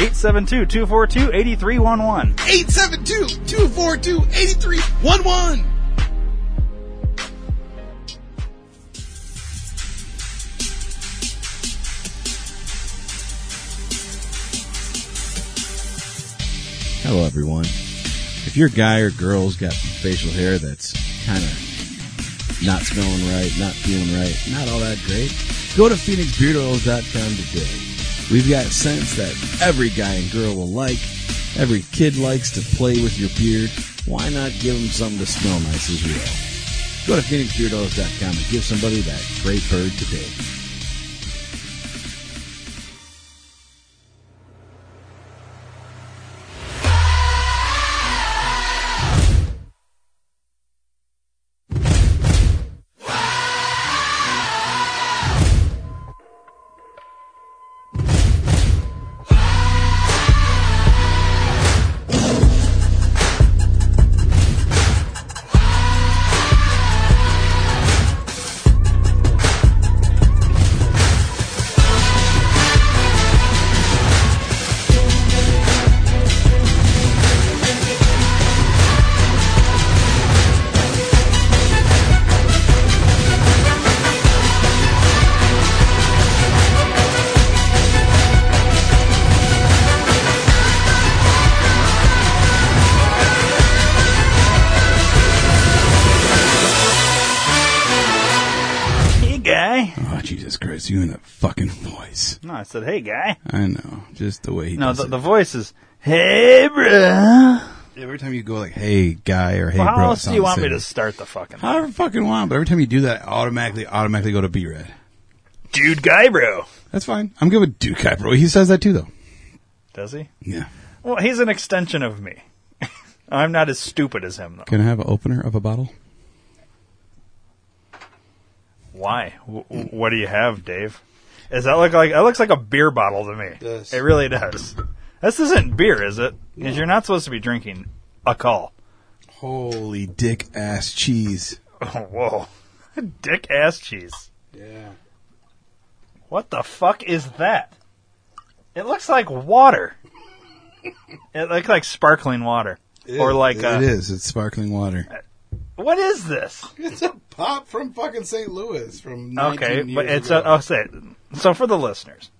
872-242-8311. 872-242-8311. Hello, everyone. If your guy or girl's got facial hair that's kind of not smelling right, not feeling right, not all that great, go to PhoenixBeardOils.com today. We've got scents that every guy and girl will like. Every kid likes to play with your beard. Why not give them something to smell nice as well? Go to PhoenixBeardOils.com and give somebody that great bird today. I said, hey guy. I know, just the way he No, does the, it. the voice is, hey bruh. Every time you go like, "Hey, guy," or "Hey, Well, how bro," it else do you sounds want me silly. to start the fucking However fucking want, but every time you do that, I automatically, automatically go to B red. dude guy bro? That's fine. I'm good with Duke Guy, bro. He says that too, though. Does he? Yeah. Well, he's an extension of me. I'm not as stupid as him though. Can I have an opener of a bottle? Why? W- what do you have, Dave? Does that look like? It looks like a beer bottle to me. It does. It really does. This isn't beer, is it? Because you're not supposed to be drinking a call. Holy dick ass cheese. Oh, whoa, dick ass cheese. Yeah. What the fuck is that? It looks like water. it looks like sparkling water, or like it uh, is. It's sparkling water. what is this? It's a pop from fucking St. Louis from Okay, but it's a, I'll say it. So for the listeners,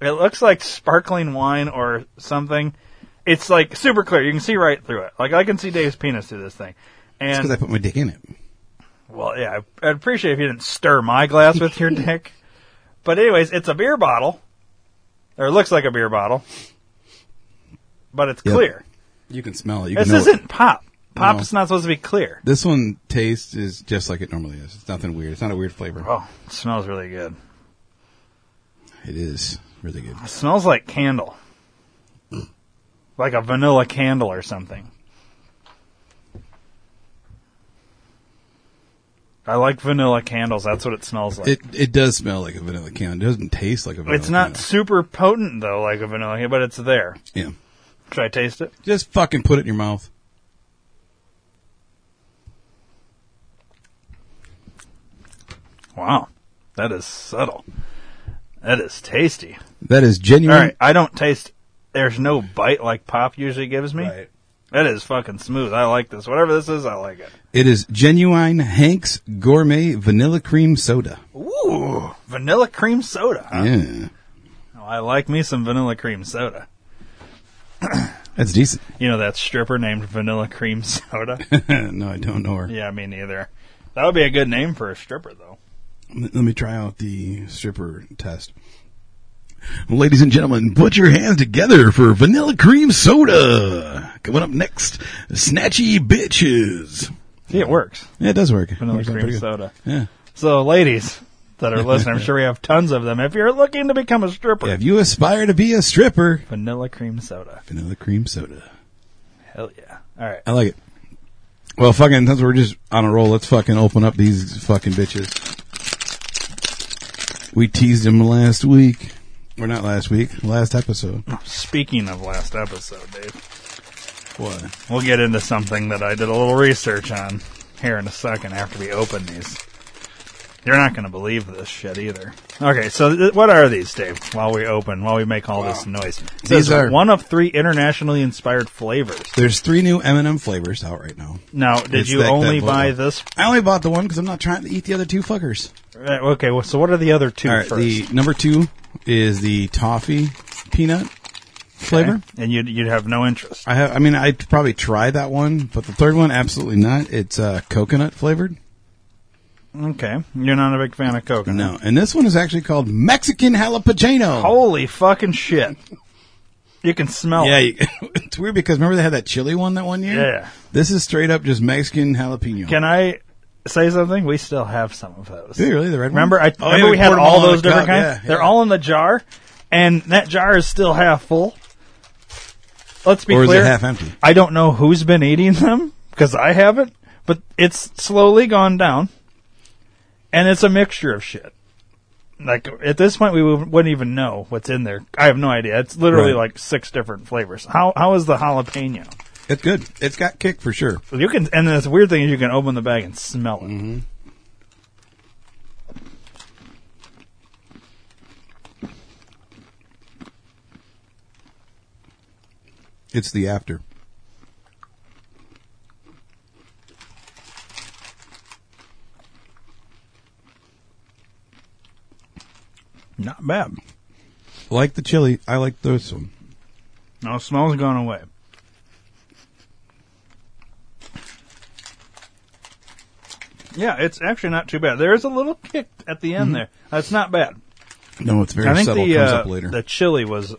it looks like sparkling wine or something. It's like super clear. You can see right through it. Like I can see Dave's penis through this thing. And because I put my dick in it. well, yeah, I- I'd appreciate if you didn't stir my glass with your dick. But anyways, it's a beer bottle, or it looks like a beer bottle, but it's Yep. clear. You can smell it. You This can isn't It. pop. Pop No. is not supposed to be clear. This one tastes is just like it normally is. It's nothing weird. It's not a weird flavor. Oh, it smells really good. It is really good. It smells like candle. Like a vanilla candle or something. I like vanilla candles. That's what it smells like. It it does smell like a vanilla candle. It doesn't taste like a vanilla it's not candle. super potent though, like a vanilla, candle, but it's there. Yeah. Should I taste it? Just fucking put it in your mouth. Wow. That is subtle. That is tasty. That is genuine. right. I don't taste, there's no bite like Pop usually gives me. Right. That is fucking smooth. I like this. Whatever this is, I like it. It is genuine Hank's Gourmet Vanilla Cream Soda. Ooh. Vanilla cream soda. Huh? Yeah. Oh, I like me some vanilla cream soda. That's decent. You know that stripper named Vanilla Cream Soda? no, I don't know her. yeah, me neither. That would be a good name for a stripper, though. Let me try out the stripper test. Ladies and gentlemen, put your hands together for Vanilla Cream Soda. Coming up next, Snatchy Bitches. See, it works. Yeah, it does work. Vanilla Works cream soda. Yeah. So, ladies that are listening, I'm sure we have tons of them. If you're looking to become a stripper. If you aspire to be a stripper, vanilla cream soda. Vanilla Cream Soda. Hell yeah. All right. I like it. Well, fucking, since we're just on a roll, let's fucking open up these fucking bitches. We teased him last week. Or not last week, last episode. Speaking of last episode, Dave, What? we'll get into something that I did a little research on here in a second after we open these. You're not going to believe this shit either. Okay, so th- what are these, Dave? While we open, while we make all this noise, These are- one of three internationally inspired flavors. There's three new M&M flavors out right now. Now, did It's you that- that only buy this? I only bought the one because I'm not trying to eat the other two fuckers. Right, okay, well, so what are the other two All right, first? the number two is the toffee peanut flavor. And you'd you'd have no interest. I have, I mean, I'd probably try that one, but the third one, absolutely not. It's uh, coconut flavored. Okay, you're not a big fan of coconut. No, and this one is actually called Mexican jalapeno. Holy fucking shit! You can smell yeah, it. you, it's weird because remember they had that chili one that one year. Yeah. this is straight up just Mexican jalapeno. Can I say something? We still have some of those. Do you really the red Remember, I one? Oh, remember yeah, we had poured all those different cup. kinds. Yeah, yeah. They're all in the jar, and that jar is still half full. Let's be or is clear. it half empty? I don't know who's been eating them because I haven't, but it's slowly gone down, and it's a mixture of shit. Like at this point, we wouldn't even know what's in there. I have no idea. It's literally Right. like six different flavors. How how is the jalapeno? It's good. It's got kick for sure. You can, and the weird thing is you can open the bag and smell it. Mm-hmm. It's the after. Not bad. Like the chili, I like this one. No, smell's gone away. Yeah, it's actually not too bad. There is a little kick at the end there. That's not bad. No, it's very I think subtle. the Comes uh, up later. the chili was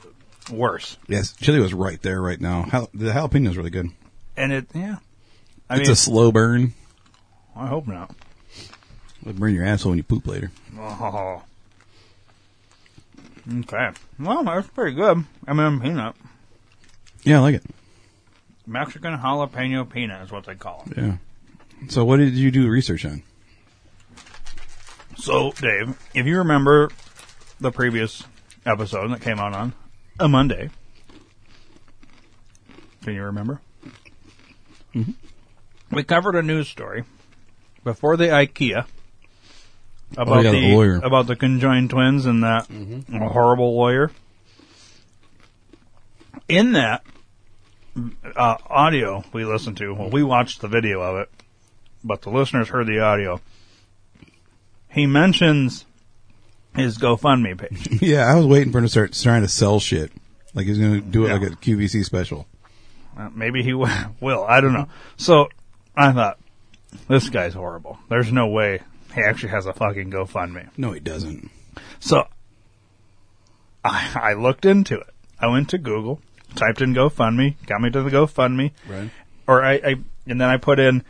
worse, yes, chili was right there, right now. Jal- the jalapeno is really good. and it yeah. I it's mean, a slow burn. I hope not. It'll burn your asshole when you poop later. Oh. Okay. Well, that's pretty good. I mean, peanut. Yeah, I like it. Mexican jalapeno peanut is what they call it. Yeah. So, what did you do research on? So, Dave, if you remember the previous episode that came out on a Monday, can you remember? Mm-hmm. We covered a news story before the IKEA about Oh, yeah, the the, lawyer. about the conjoined twins and that horrible lawyer. In that uh, audio we listened to, well, we watched the video of it, but the listeners heard the audio. He mentions his GoFundMe page. yeah, I was waiting for him to start trying to sell shit. Like he's going to do it Yeah. like a QVC special. Uh, maybe he will. I don't know. So I thought, this guy's horrible. There's no way he actually has a fucking GoFundMe. No, he doesn't. So I, I looked into it. I went to Google, typed in GoFundMe, got me to the GoFundMe, Right. or I, I and then I put in,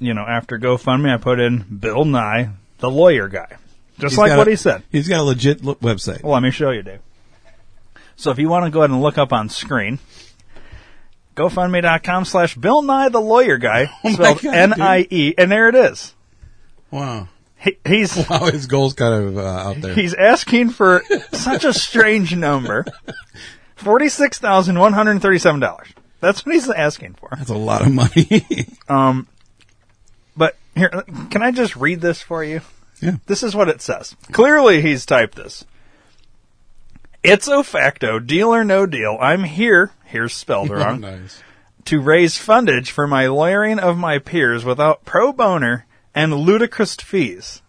you know, after GoFundMe, I put in Bill Nye, the lawyer guy, just He's like got what a- he said. He's got a legit lo- website. Well, let me show you, Dave. So if you want to go ahead and look up on screen, GoFundMe.com slash Bill Nye the Lawyer Guy, Oh my spelled God, N-I-E, and there it is. Wow. He, he's Wow, his goal's kind of uh, out there. he's asking for such a strange number, forty six thousand one hundred thirty seven dollars. That's what he's asking for. That's a lot of money. Um, but here, can I just read this for you? Yeah. This is what it says. Clearly, he's typed this. It's a facto, deal or no deal. I'm here, here's spelled wrong, nice. to raise fundage for my lawyering of my peers without pro boner and ludicrous fees.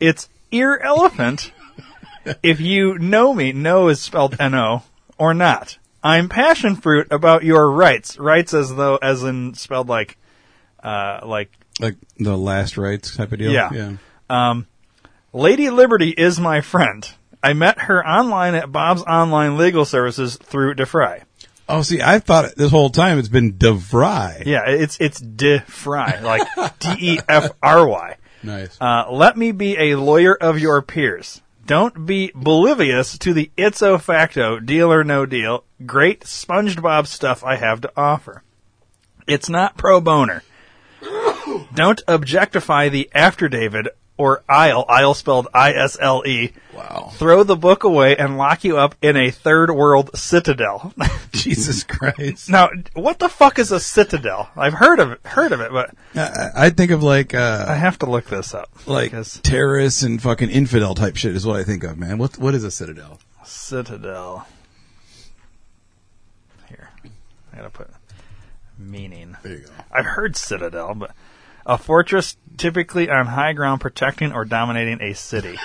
It's irrelevant if you know me, no is spelled N-O, or not. I'm passion fruit about your rights. Rights as though, as in spelled like, uh, like Like the last rights type of deal. Yeah. Yeah. Lady Liberty is my friend. I met her online at Bob's Online Legal Services through DeFry. Oh, see, I thought this whole time it's been DeVry. Yeah, it's it's DeFry, like D E F R Y. Nice. Uh, let me be a lawyer of your peers. Don't be bolivious to the ipso facto deal or no deal. Great SpongeBob stuff I have to offer. It's not pro boner. Don't objectify the after David or Isle, Isle spelled I S L E. wow. Throw the book away and lock you up in a third world citadel. Jesus Christ. now, what the fuck is a citadel? I've heard of it, heard of it, but I, I think of like, I uh, have to look this up. like because terrorists and fucking infidel type shit is what I think of, man. What, what is a citadel? citadel. Here, I gotta put meaning. There you go. I've heard citadel, but a fortress typically on high ground protecting or dominating a city.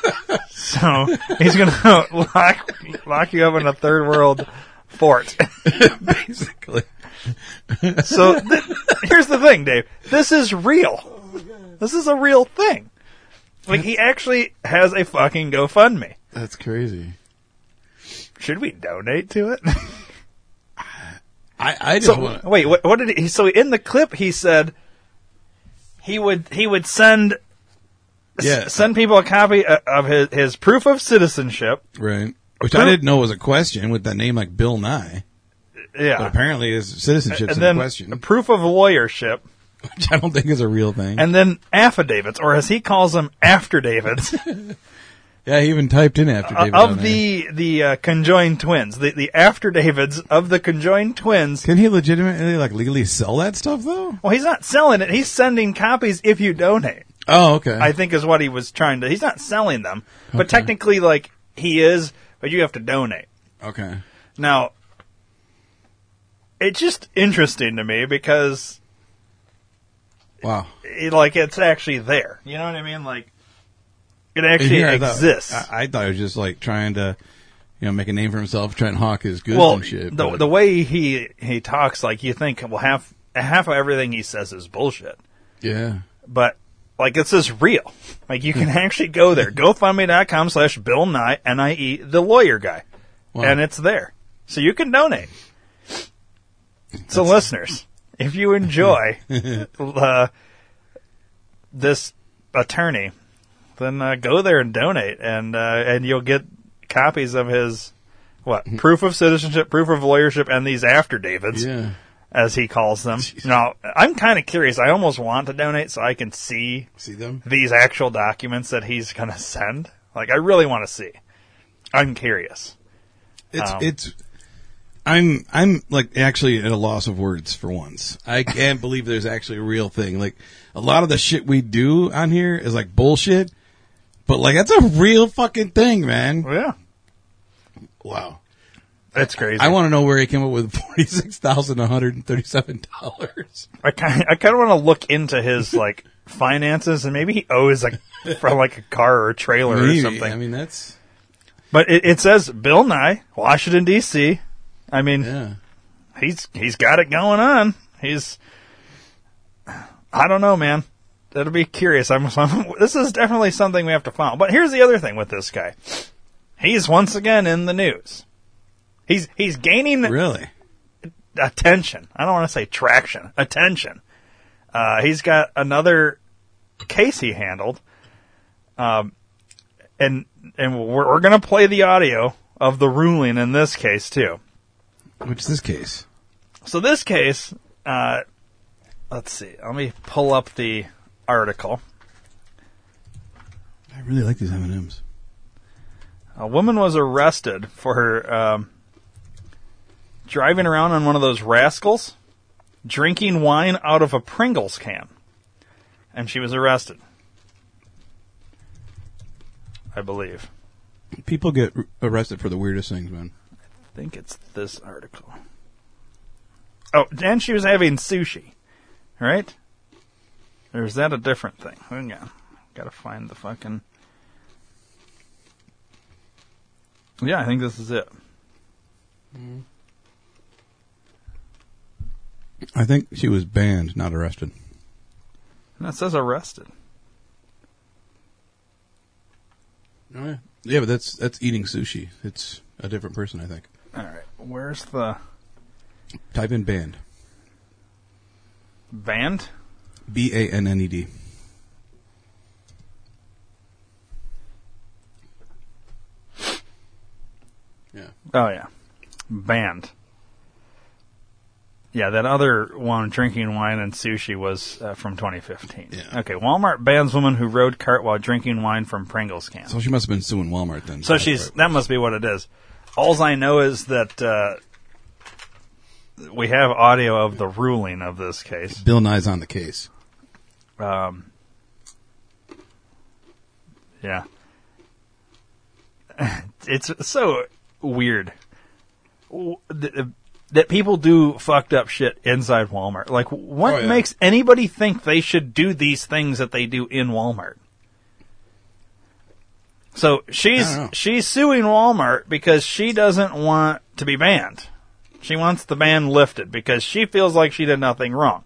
so he's gonna lock lock you up in a third world fort. Basically. So th- here's the thing, Dave. This is real. This is a real thing. Like he actually has a fucking GoFundMe. That's crazy. Should we donate to it? I, I just So want wait, what, what did he? So in the clip, he said he would he would send Yeah. send people a copy of his his proof of citizenship. right. Which I didn't know was a question with that name like Bill Nye. But Yeah, apparently his citizenship's and in then question, a proof of lawyership, which I don't think is a real thing. and then affidavits, or as he calls them, after Davids. yeah, he even typed in after David Uh, of the the uh, conjoined twins, the the after Davids of the conjoined twins. Can he legitimately like legally sell that stuff though? Well, he's not selling it; he's sending copies if you donate. Oh, okay. I think is what he was trying to. He's not selling them, but technically, like he is, but you have to donate. okay. Now, it's just interesting to me because, Wow. it, like, it's actually there. You know what I mean? Like, it actually I thought- exists. I, I thought he was just like trying to, you know, make a name for himself, try and hawk his goods well, and shit. the but- the way he he talks, like you think, well, half half of everything he says is bullshit. yeah. but like this is real. Like you can actually go there. GoFundMe.com slash Bill Nye, N-I-E, the lawyer guy. Wow. And it's there. So you can donate. So listeners, if you enjoy uh, this attorney, then uh, go there and donate and uh, and you'll get copies of his what proof of citizenship, proof of lawyership, and these after Davids Yeah. as he calls them. Now, I'm kind of curious. I almost want to donate so I can see See them? these actual documents that he's going to send. Like, I really want to see. I'm curious. It's Um, it's. I'm I'm like actually at a loss of words for once. I can't believe there's actually a real thing. Like a lot of the shit we do on here is like bullshit, but like that's a real fucking thing, man. Oh, yeah, Wow. That's crazy. I want to know where he came up with forty six thousand one hundred and thirty seven dollars. I kind I kind of want to look into his like finances and maybe he owes like for like a car or a trailer or something. I mean that's but it, it says Bill Nye, Washington D.C. I mean, yeah. he's he's got it going on. He's I don't know, man. That'll be curious. I'm, I'm this is definitely something we have to follow. But here's the other thing with this guy. He's once again in the news. He's he's gaining Really? attention. I don't want to say traction. Attention. Uh, he's got another case he handled. Um, and and we're, we're going to play the audio of the ruling in this case too. Which is this case? So this case, uh, let's see. Let me pull up the article. I really like these M and M's. A woman was arrested for her um, driving around on one of those rascals, drinking wine out of a Pringles can, and she was arrested. I believe. People get arrested for the weirdest things, man. I think it's this article. Oh, and she was having sushi, right? Or is that a different thing? Hang on. Gotta find the fucking. Yeah, I think this is it. Mm-hmm. I think she was banned, not arrested. And it says arrested. Oh yeah, yeah, but that's that's eating sushi. It's a different person, I think. All right, where's the Type in banned. band? B A N N E D. Yeah. Oh yeah, banned. Yeah, that other one, drinking wine and sushi, was uh, from 2015. Yeah. Okay, Walmart bans woman who rode cart while drinking wine from Pringles can. So she must have been suing Walmart then. So That's she's right. that must be what it is. Alls I know is that uh, we have audio of the ruling of this case. Bill Nye's on the case. Um, yeah, it's so weird that people do fucked up shit inside Walmart. Like, what Oh, yeah. makes anybody think they should do these things that they do in Walmart? So she's I don't know. she's suing Walmart because she doesn't want to be banned. She wants the ban lifted because she feels like she did nothing wrong.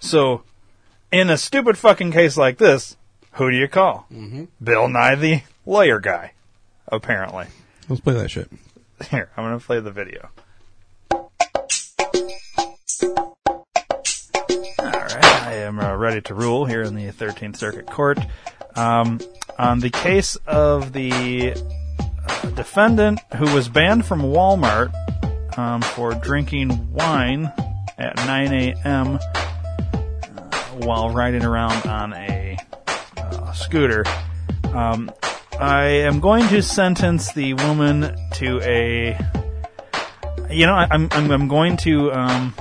So, in a stupid fucking case like this, who do you call? Mm-hmm. Bill Nye, the lawyer guy, apparently. Let's play that shit. Here, I'm going to play the video. All right, I am uh, ready to rule here in the 13th Circuit Court um, on the case of the uh, defendant who was banned from Walmart um, for drinking wine at 9 a.m. While riding around on a uh, scooter. Um, I am going to sentence the woman to a. You know, I, I'm, I'm I'm going to. Um,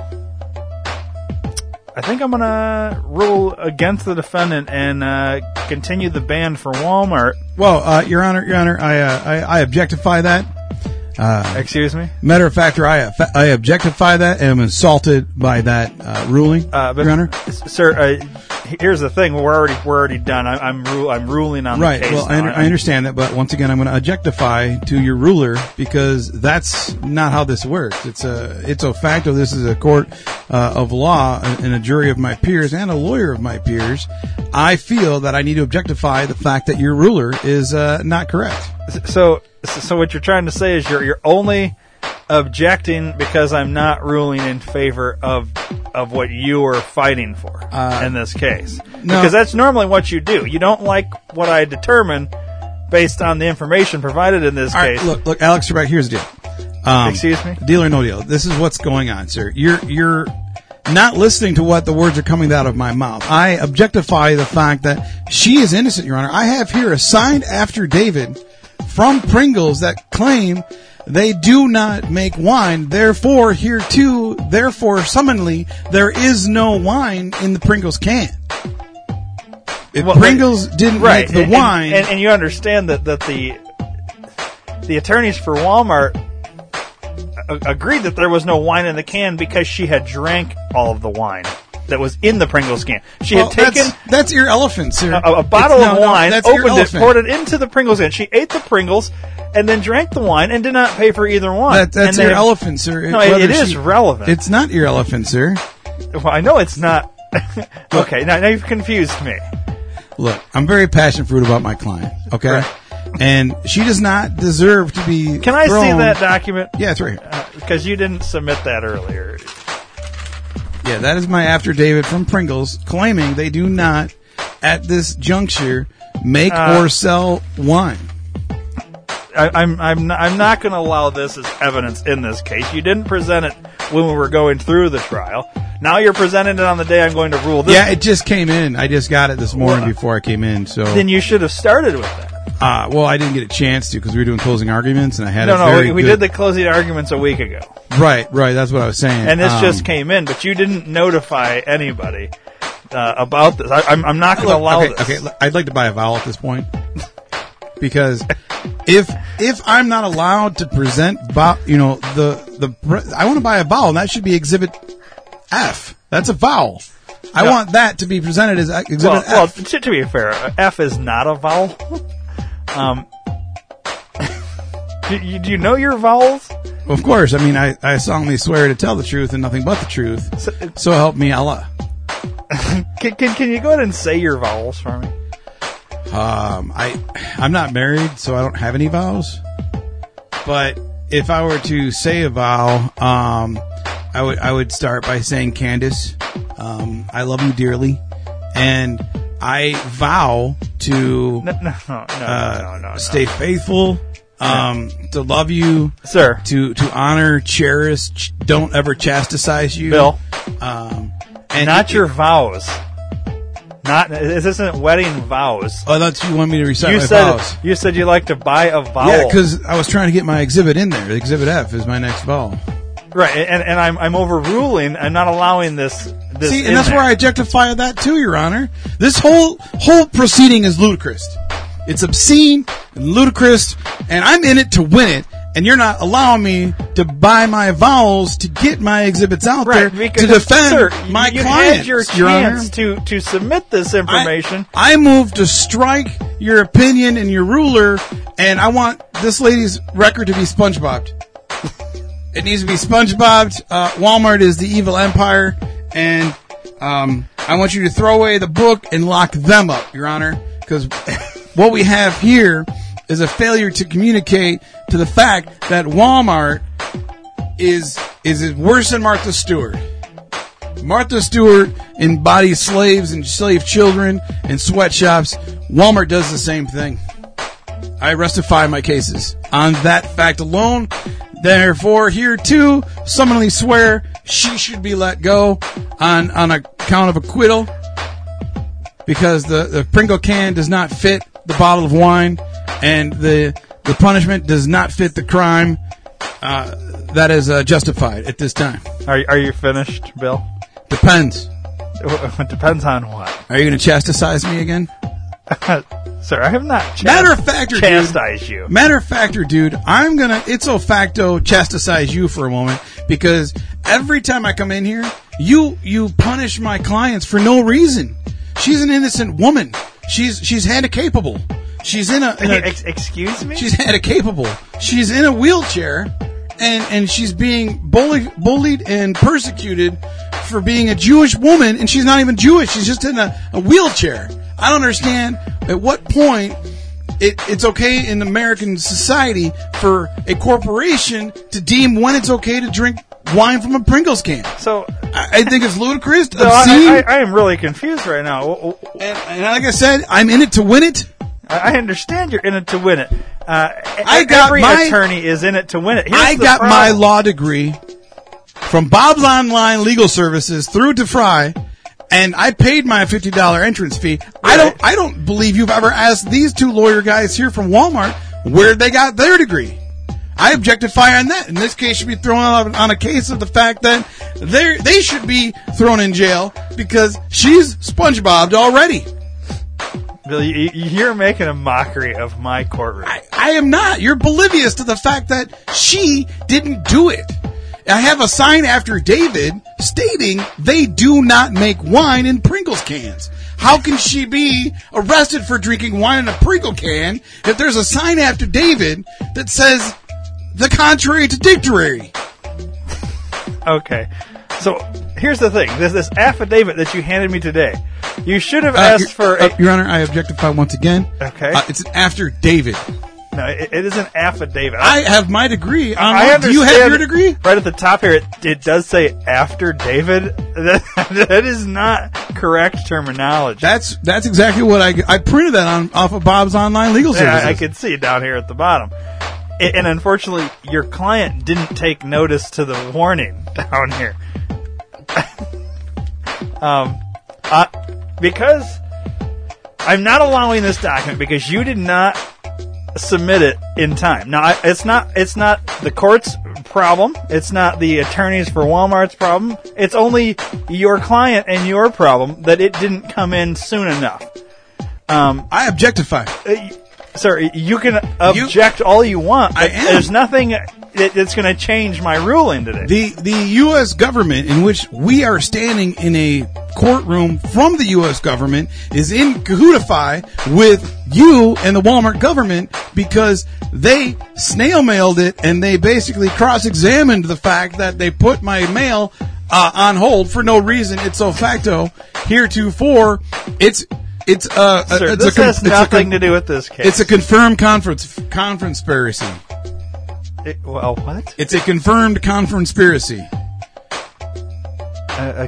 I think I'm gonna rule against the defendant and uh, continue the ban for Walmart. Well, uh, Your Honor, Your Honor, I, uh, I I objectify that. Excuse me. Matter of fact, I I objectify that and am insulted by that uh, ruling, Uh, but, Your Honor. sir, uh, here's the thing: we're already we're already done. I, I'm ru- I'm ruling on Right. the case. Well, I, I understand that, but once again, I'm going to objectify to your ruler because that's not how this works. It's a it's a facto. This is a court uh, of law and a jury of my peers and a lawyer of my peers. I feel that I need to objectify the fact that your ruler is uh, not correct. So, so what you're trying to say is you're you're only objecting because I'm not ruling in favor of of what you are fighting for in this case. Uh, no. Because that's normally what you do. You don't like what I determine based on the information provided in this All right, case. look, look, Alex right here's the deal. Um, Excuse me? Deal or no deal. This is what's going on, sir. You're you're not listening to what the words are coming out of my mouth. I objectify the fact that she is innocent, Your Honor. I have here a signed affidavit from Pringles that claim they do not make wine. Therefore, here too, therefore, summonly, there is no wine in the Pringles can. If Well, Pringles didn't right. make the and, wine, and, and you understand that that the the attorneys for Walmart a- agreed that there was no wine in the can because she had drank all of the wine that was in the Pringles can. She well, had taken that's, that's elephant, sir. a, a bottle It's- of no, no, wine, opened it, poured it into the Pringles can. She ate the Pringles and then drank the wine and did not pay for either one. That, that's And irrelevant, sir. No, it- Whether it is relevant. It's not your irrelevant, sir. Well, I know it's not. okay, now, now you've confused me. Look, I'm very passionate fruit about my client. Okay, Right. and she does not deserve to be. Can I see that document? Yeah, it's right here. Because you didn't submit that earlier. Yeah, that is my after David from Pringles claiming they do not, at this juncture, make Uh, or sell wine. I, I'm I'm not, I'm not going to allow this as evidence in this case. You didn't present it when we were going through the trial. Now you're presenting it on the day I'm going to rule this. Yeah, it just came in. I just got it this morning Well, before I came in. So, then you should have started with that. uh, well, I didn't get a chance to because we were doing closing arguments, and I had No, no, we, we good- did the closing arguments a week ago, right, right. That's what I was saying. and this Um, just came in, but you didn't notify anybody uh, about this. I, I'm, I'm not going to allow okay, this. okay, I'd like to buy a vowel at this point. because if if I'm not allowed to present, vo- you know, the the I want to buy a vowel, and that should be Exhibit F. That's a vowel. I want that to be presented as Exhibit Well, well F. to, to be fair, F is not a vowel. um, do, you, do you know your vowels? of course, I mean, I, I solemnly swear to tell the truth and nothing but the truth. So, So help me Allah. can, can, can you go ahead and say your vowels for me? Um, I I'm not married, so I don't have any vows. But if I were to say a vow, um, I would I would start by saying, Candace, um, I love you dearly, and I vow to No, no, no, no, uh, stay faithful, um, to love you, Sir, to to honor, cherish, ch- don't ever chastise you, Bill, Um, and not your vows. Not this isn't wedding vows. Oh, that's you want me to recite You my said vows. you said you like to buy a vowel. Yeah, because I was trying to get my exhibit in there. Exhibit F is my next vowel. right, and, and I'm I'm overruling. I'm not allowing this. this See, and that's there. where I objectify that too, Your Honor. This whole whole proceeding is ludicrous. It's obscene and ludicrous, and I'm in it to win it. And you're not allowing me to buy my vowels to get my exhibits out right there because to defend sir, my you clients. had your Your Honor. chance to to submit this I- information. I, move to strike your opinion and your ruler, and I want this lady's record to be SpongeBobbed. it needs to be SpongeBobbed. Uh, Walmart is the evil empire, and um, I want you to throw away the book and lock them up, Your Honor, because what we have here is a failure to communicate to the fact that Walmart is is worse than Martha Stewart. Martha Stewart embodies slaves and slave children in sweatshops. Walmart does the same thing. I restify my cases on that fact alone. Therefore, here too, solemnly swear she should be let go on on account of acquittal because the, the Pringle can does not fit the bottle of wine, and the the punishment does not fit the crime uh, that is uh, justified at this time. Are are you finished, Bill? Depends. It depends on what, Are you going to chastise me again? sir. I have not chast- Matter of fact, dude. chastised you. Matter of fact, dude, I'm gonna ipso facto chastise you for a moment because every time I come in here, you you punish my clients for no reason. She's an innocent woman. She's she's handicapable. She's in a, in a excuse me. she's handicapable. She's in a wheelchair, and and she's being bullied bullied and persecuted for being a Jewish woman, and she's not even Jewish. She's just in a, a wheelchair. I don't understand at what point it, it's okay in American society for a corporation to deem when it's okay to drink wine from a Pringles can. so, I, I think it's ludicrous, so I, I, I am really confused right now. And, and like I said, I'm in it to win it. I understand you're in it to win it. Uh, I got every my- attorney is in it to win it. Here's I got my law degree from Bob's Online Legal Services through DeFry, and I paid my fifty dollar entrance fee. I don't I don't believe you've ever asked these two lawyer guys here from Walmart where they got their degree. I objectify on that. In this case, should be thrown on, on a case of the fact that they they should be thrown in jail because she's SpongeBobbed already. You're making a mockery of my courtroom. I, I am not. You're oblivious to the fact that she didn't do it. I have a sign after David stating they do not make wine in Pringles cans. How can she be arrested for drinking wine in a Pringle can if there's a sign after David that says the contrary to dictionary? Okay. So here's the thing: this this affidavit that you handed me today, you should have Uh, asked Your- for. uh, Your Honor, I objectify once again. Okay. Uh, it's an after David. no, it, it is an affidavit. I have my degree. I Do you have your degree? Right at the top here, it, it does say after David. That, that is not correct terminology. That's that's exactly what I I printed that on off of Bob's online legal Yeah. I, I could see it down here at the bottom. And unfortunately, your client didn't take notice to the warning down here. um, uh, because I'm not allowing this document because you did not submit it in time. Now, I- it's not it's not the court's problem. It's not the attorneys for Walmart's problem. It's only your client and your problem that it didn't come in soon enough. Um, I objectify. uh, Sir, you can object all you want, but there's nothing that, that's going to change my ruling today. The the U.S. government, in which we are standing in a courtroom from the U.S. government, is in cahootify with you and the Walmart government because they snail mailed it and they basically cross examined the fact that they put my mail uh, on hold for no reason. It's so facto. Heretofore, it's it's uh Sir, it's this con- has it's a nothing to do with this case. It's a confirmed conference conference conspiracy. It- well, what? It's a confirmed conspiracy. Uh, uh,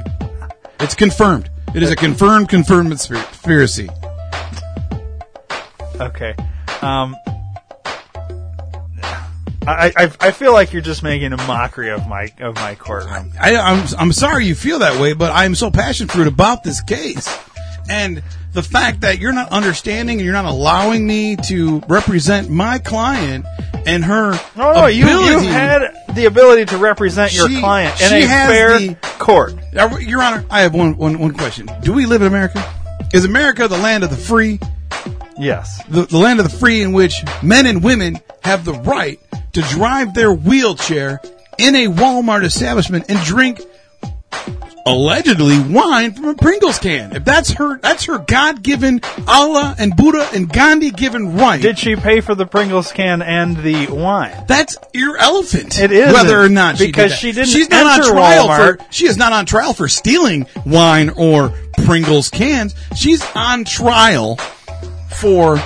It's confirmed. It is a confirmed, confirmed conspiracy. okay. Um, I, I I feel like you're just making a mockery of my of my courtroom. I, I'm, I'm sorry you feel that way, but I'm so passion fruit about this case. And the fact that you're not understanding and you're not allowing me to represent my client and her No, no, you you had the ability to represent your She- client in she a has fair the- court. Your Honor, I have one, one, one question. Do we live in America? Is America the land of the free? Yes. the, the land of the free in which men and women have the right to drive their wheelchair in a Walmart establishment and drink allegedly wine from a Pringles can. If that's her, that's her God-given Allah and Buddha and Gandhi given right. Did she pay for the Pringles can and the wine? that's irrelevant. It isn't, whether or not she because did that. she didn't She's not on trial Walmart. for. She is not on trial for stealing wine or Pringles cans. She's on trial for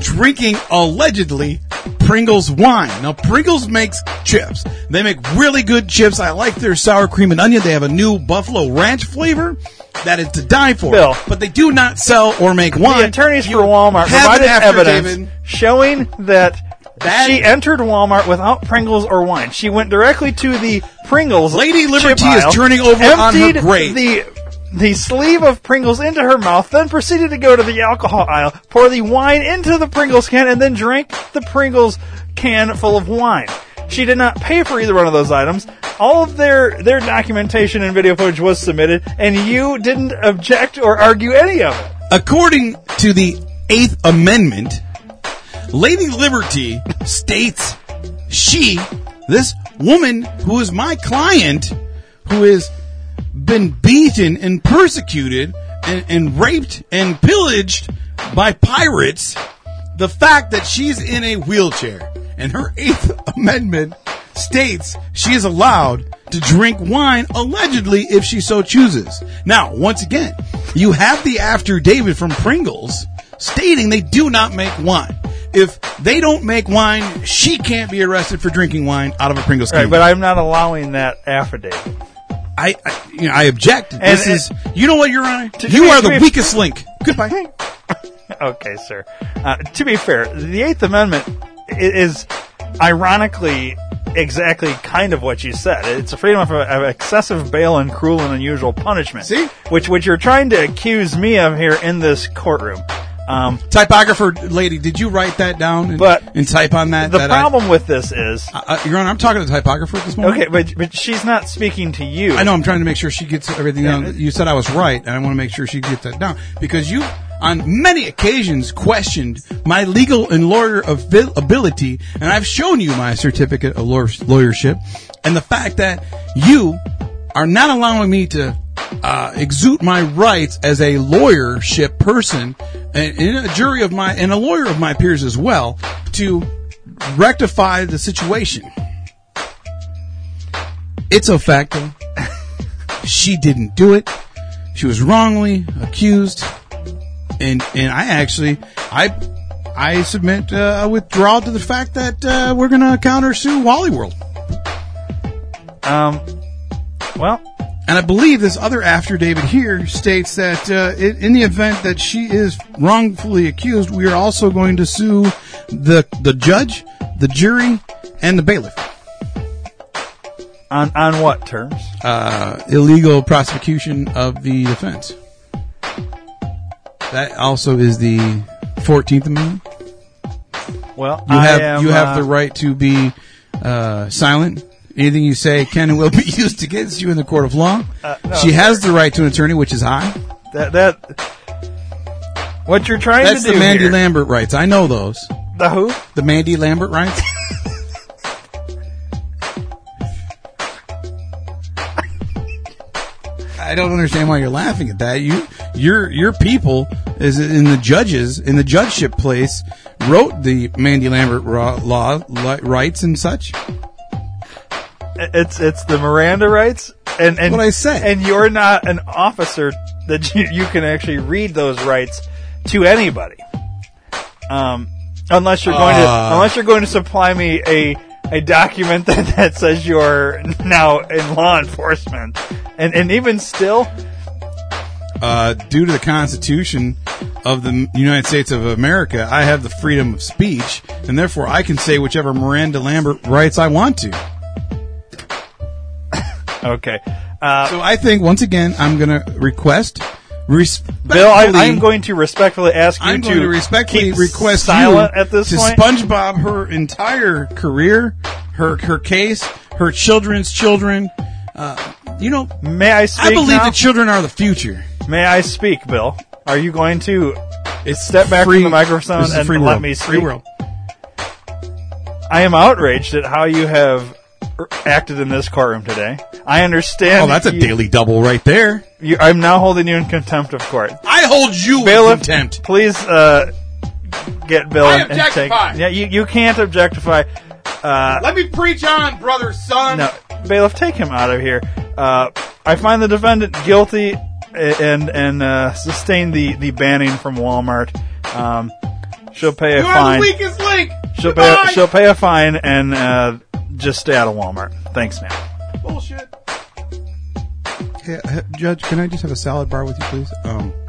drinking allegedly Pringles wine. Now Pringles makes chips. They make really good chips. I like their sour cream and onion. They have a new buffalo ranch flavor that is to die for. Bill. But they do not sell or make wine. The attorneys You for Walmart provided evidence showing that, That- she entered Walmart without Pringles or wine. She went directly to the Pringles. Lady Liberty is aisle, turning over on her grate. The the sleeve of Pringles into her mouth, then proceeded to go to the alcohol aisle, pour the wine into the Pringles can, and then drank the Pringles can full of wine. She did not pay for either one of those items. All of their their documentation and video footage was submitted, and you didn't object or argue any of it. According to the Eighth Amendment, Lady Liberty states she, this woman who is my client, who has been beaten and persecuted and, and raped and pillaged by pirates, the fact that she's in a wheelchair and her Eighth Amendment states she is allowed to drink wine allegedly if she so chooses. Now, once again, you have the affidavit from Pringles stating they do not make wine. If they don't make wine, she can't be arrested for drinking wine out of a Pringles can. Right, but I'm not allowing that affidavit. I, I, you know, I object. And- this is, you know what, Your Honor? To- You are the weakest link. Goodbye. Okay, sir. Uh, to be fair, the Eighth Amendment is ironically exactly kind of what you said. It's a freedom of, of excessive bail and cruel and unusual punishment. See? Which, which you're trying to accuse me of here in this courtroom. Um, Typographer lady, did you write that down and, But and type on that? the that I- problem with this is, uh, Your Honor, I'm talking to the typographer at this moment. okay, but, but she's not speaking to you. I know I'm trying to make sure she gets everything down. You said I was right, and I want to make sure she gets that down because you, on many occasions, questioned my legal and lawyer abil- ability, and I've shown you my certificate of lawyership, and the fact that you are not allowing me to uh, exude my rights as a lawyership person, and, a jury of my and a lawyer of my peers as well, to rectify the situation. It's a fact. though. she didn't do it. She was wrongly accused, and and I actually I I submit uh, a withdrawal to the fact that uh, we're going to countersue Wally World, Um, well, and I believe this other affidavit here states that uh, in, in the event that she is wrongfully accused, we are also going to sue the the judge, the jury, and the bailiff. on, on what terms? uh, illegal prosecution of the defense. That also is the Fourteenth Amendment. Well, You I have am, you have uh, the right to be uh, silent. Anything you say can and will be used against you in the court of law. Uh, no, she has the right to an attorney, which is high. that that what you're trying That's to do That's the Mandy here. Lambert rights. I know those. The who? The Mandy Lambert rights? I don't understand why you're laughing at that. You, your, your people is in the judges in the judgeship place wrote the Mandy Lambert raw, law rights and such. It's it's the Miranda rights, and and what I say. And you're not an officer that you, you can actually read those rights to anybody. Um, unless you're going to Uh. unless you're going to supply me a a document that, that says you're now in law enforcement, and and even still, uh, due to the Constitution of the United States of America, I have the freedom of speech, and therefore I can say whichever Miranda Lambert rights I want to. okay. Uh, So I think once again I'm going to request. Bill, I, I'm going to respectfully ask you I'm to going to respectfully request silent you at this to point. SpongeBob her entire career, her her case, her children's children. Uh, you know, May I speak I believe now? the children are the future. May I speak, Bill? Are you going to It's step back free- from the microphone this is a and free let me Free speak? world. I am outraged at how you have acted in this courtroom today. I understand. Oh, that's a you- daily double right there. You, I'm now holding you in contempt of court. I hold you Bailiff, in contempt. please uh, get Bill I and, and take. Yeah, you, you can't objectify. Uh, Let me preach on, brother, son. no, bailiff, take him out of here. Uh, I find the defendant guilty and and uh, sustain the, the banning from Walmart. Um, she'll pay a You are fine. the weakest link. She'll pay, Goodbye. she'll pay a fine and uh, just stay out of Walmart. Thanks, man. Bullshit. Hey, uh, Judge, can I just have a salad bar with you, please? Um,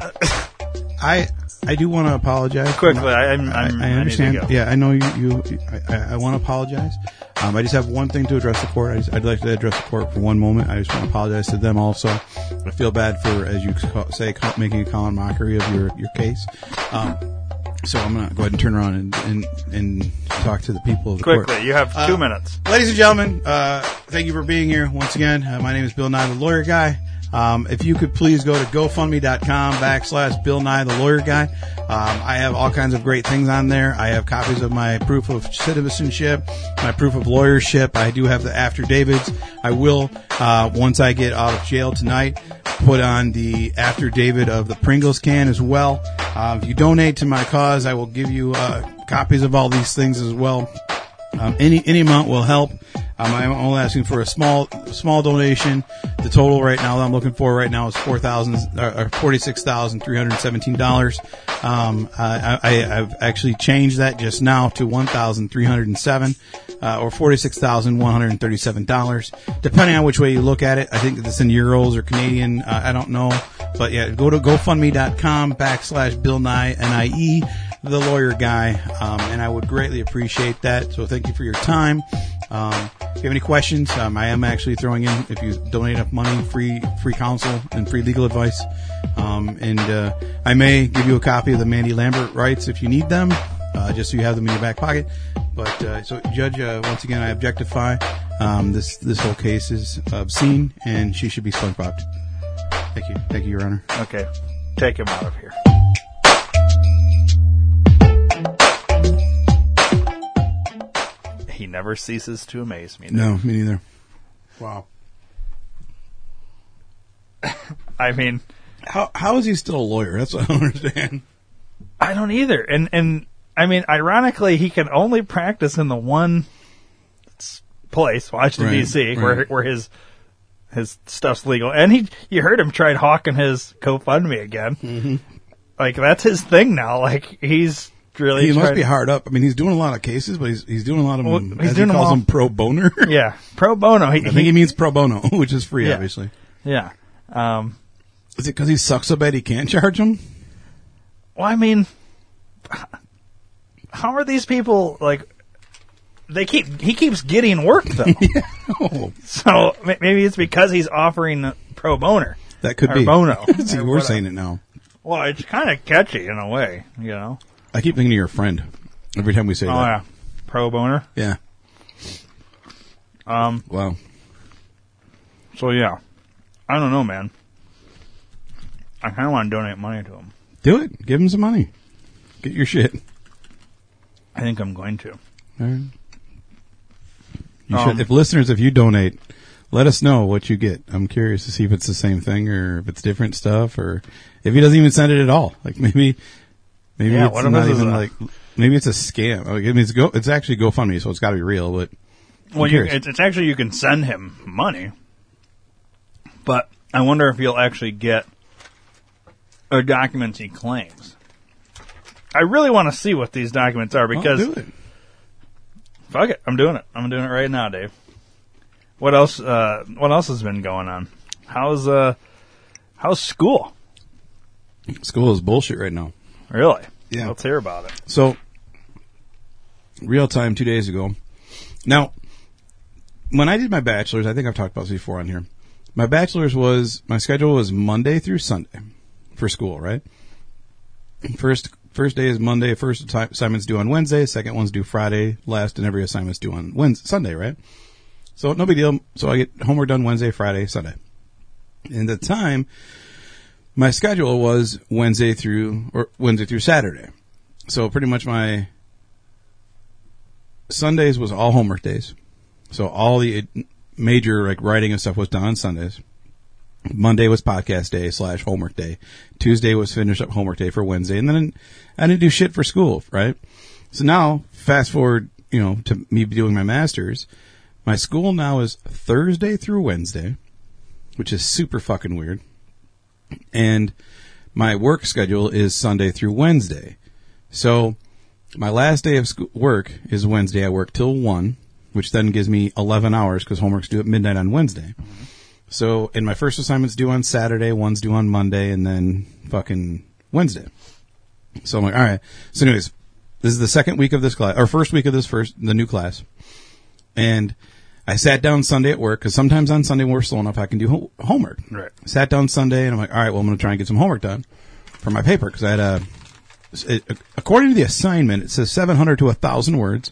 I I do want to apologize. Quickly, I- I'm- I, I'm- I I need to understand. go. Yeah, I know you. you I, I, I want to apologize. Um, I just have one thing to address the court. I just, I'd like to address the court for one moment. I just want to apologize to them also. I feel bad for, as you say, making a common mockery of your your case. Um, so I'm gonna go ahead and turn around and and, and talk to the people of the court. Quickly, you have two minutes. Ladies and gentlemen, uh, thank you for being here once again. Uh, my name is Bill Nye, the lawyer guy. Um, if you could please go to GoFundMe.com backslash Bill Nye, the lawyer guy. Um, I have all kinds of great things on there. I have copies of my proof of citizenship, my proof of lawyership. I do have the affidavits. I will, uh, once I get out of jail tonight, put on the affidavit of the Pringles can as well. Uh, if you donate to my cause, I will give you uh, copies of all these things as well. Um, any any amount will help. Um, I'm only asking for a small small donation. The total right now that I'm looking for right now is four thousand or forty six thousand three hundred seventeen dollars. Um, I, I, I've actually changed that just now to one thousand three hundred seven, uh, or forty six thousand one hundred thirty seven dollars, depending on which way you look at it. I think it's in euros or Canadian. Uh, I don't know, but yeah, go to GoFundMe.com backslash Bill Nye N I E the lawyer guy, um, and I would greatly appreciate that. So thank you for your time. Um, if you have any questions, um, I am actually throwing in if you donate enough money, free free counsel and free legal advice. Um, and uh, I may give you a copy of the Mandy Lambert rights if you need them, uh, just so you have them in your back pocket. But uh, so, Judge, uh, once again, I objectify. Um, this this whole case is obscene, and she should be SpongeBob. Thank you, thank you, Your Honor. Okay, take him out of here. He never ceases to amaze me. No, me neither. Wow. I mean, How how is he still a lawyer? That's what I don't understand. I don't either. And and I mean, ironically, he can only practice in the one place, Washington Right, D.C., where where his his stuff's legal. And he, you heard him tried hawking his GoFundMe again. Mm-hmm. Like that's his thing now. Like he's really He must be hard up. I mean, he's doing a lot of cases, but he's he's doing a lot of Well, them. he's doing he them calls all. them pro boner. Yeah, pro bono. He, I think he means pro bono, which is free, Yeah. obviously. yeah. Um, Is it because he sucks so bad he can't charge him? Well, I mean, how are these people like? They keep he keeps getting work though, Oh, so maybe it's because he's offering pro boner. that could be bono. See, we're whatever. saying it now. Well, it's kind of catchy in a way, you know. I keep thinking of your friend every time we say Oh that. yeah, pro boner. Yeah. Um. Wow. So yeah, I don't know, man. I kind of want to donate money to him. Do it. Give him some money. Get your shit. I think I'm going to. All right. You Um, should, if listeners, if you donate, let us know what you get. I'm curious to see if it's the same thing or if it's different stuff or if he doesn't even send it at all. Like maybe, maybe Yeah, it's what not even a- like, maybe it's a scam. Like, I mean, it's go, it's actually GoFundMe, so it's got to be real. But Well, you, it's, it's actually you can send him money, but I wonder if you'll actually get the documents he claims. I really want to see what these documents are because do it. fuck it, I'm doing it. I'm doing it right now, Dave. What else? Uh, what else has been going on? How's uh, how's school? School is bullshit right now. Really? Yeah. Let's hear about it. So, real time two days ago. Now, when I did my bachelor's, I think I've talked about this before on here. My bachelor's was my schedule was Monday through Sunday for school, right? First first day is Monday. First assignment's due on Wednesday. Second one's due Friday. Last and every assignment's due on Wednesday, Sunday, right? So no big deal. So I get homework done Wednesday, Friday, Sunday. And the time, my schedule was Wednesday through or Wednesday through Saturday. So pretty much my Sundays was all homework days. So all the major like writing and stuff was done on Sundays. Monday was podcast day slash homework day. Tuesday was finish up homework day for Wednesday, and then I didn't do shit for school, right? So now, fast forward, you know, to me doing my masters. My school now is Thursday through Wednesday, which is super fucking weird. And my work schedule is Sunday through Wednesday. So my last day of school, work is Wednesday. I work till 1, which then gives me 11 hours because homework's due at midnight on Wednesday. Mm-hmm. So, and my first assignment's due on Saturday, one's due on Monday, and then fucking Wednesday. So I'm like, all right. So anyways, this is the second week of this class, or first week of this first, the new class. And I sat down Sunday at work because sometimes on Sunday when we're slow enough I can do ho- homework. Right. Sat down Sunday and I'm like, all right, well I'm going to try and get some homework done for my paper because I had a. It, according to the assignment, it says 700 to 1,000 words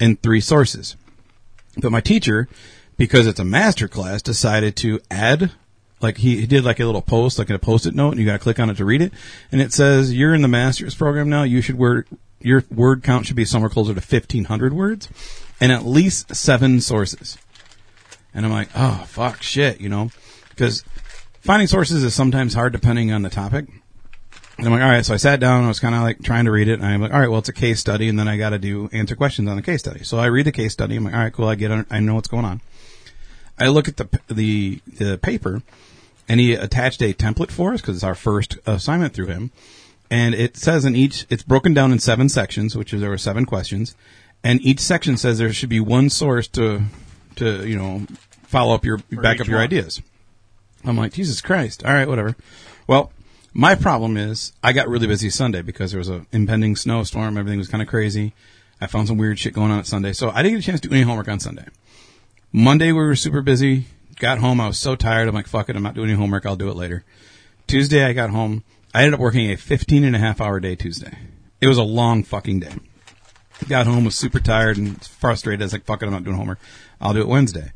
and three sources. But my teacher, because it's a master class, decided to add, like he, he did like a little post, like a post-it note, and you got to click on it to read it. And it says, "You're in the master's program now. You should word your word count should be somewhere closer to 1,500 words, and at least seven sources." And I'm like, "Oh fuck, shit," you know, because finding sources is sometimes hard depending on the topic. And I'm like, all right. So I sat down. I was kind of like trying to read it. And I'm like, all right, well, it's a case study, and then I got to do answer questions on the case study. So I read the case study. I'm like, all right, cool. I get. I know what's going on. I look at the the the paper, and he attached a template for us because it's our first assignment through him. And it says in each, it's broken down in seven sections, which is there were seven questions, and each section says there should be one source to to you know follow up your back up your one. ideas. I'm like, Jesus Christ. All right, whatever. Well, my problem is I got really busy Sunday because there was a impending snowstorm. Everything was kind of crazy. I found some weird shit going on at Sunday. So I didn't get a chance to do any homework on Sunday. Monday we were super busy. Got home. I was so tired. I'm like, fuck it. I'm not doing any homework. I'll do it later. Tuesday I got home. I ended up working a 15 and a half hour day Tuesday. It was a long fucking day. Got home, was super tired and frustrated. I was like, fuck it. I'm not doing homework. I'll do it Wednesday.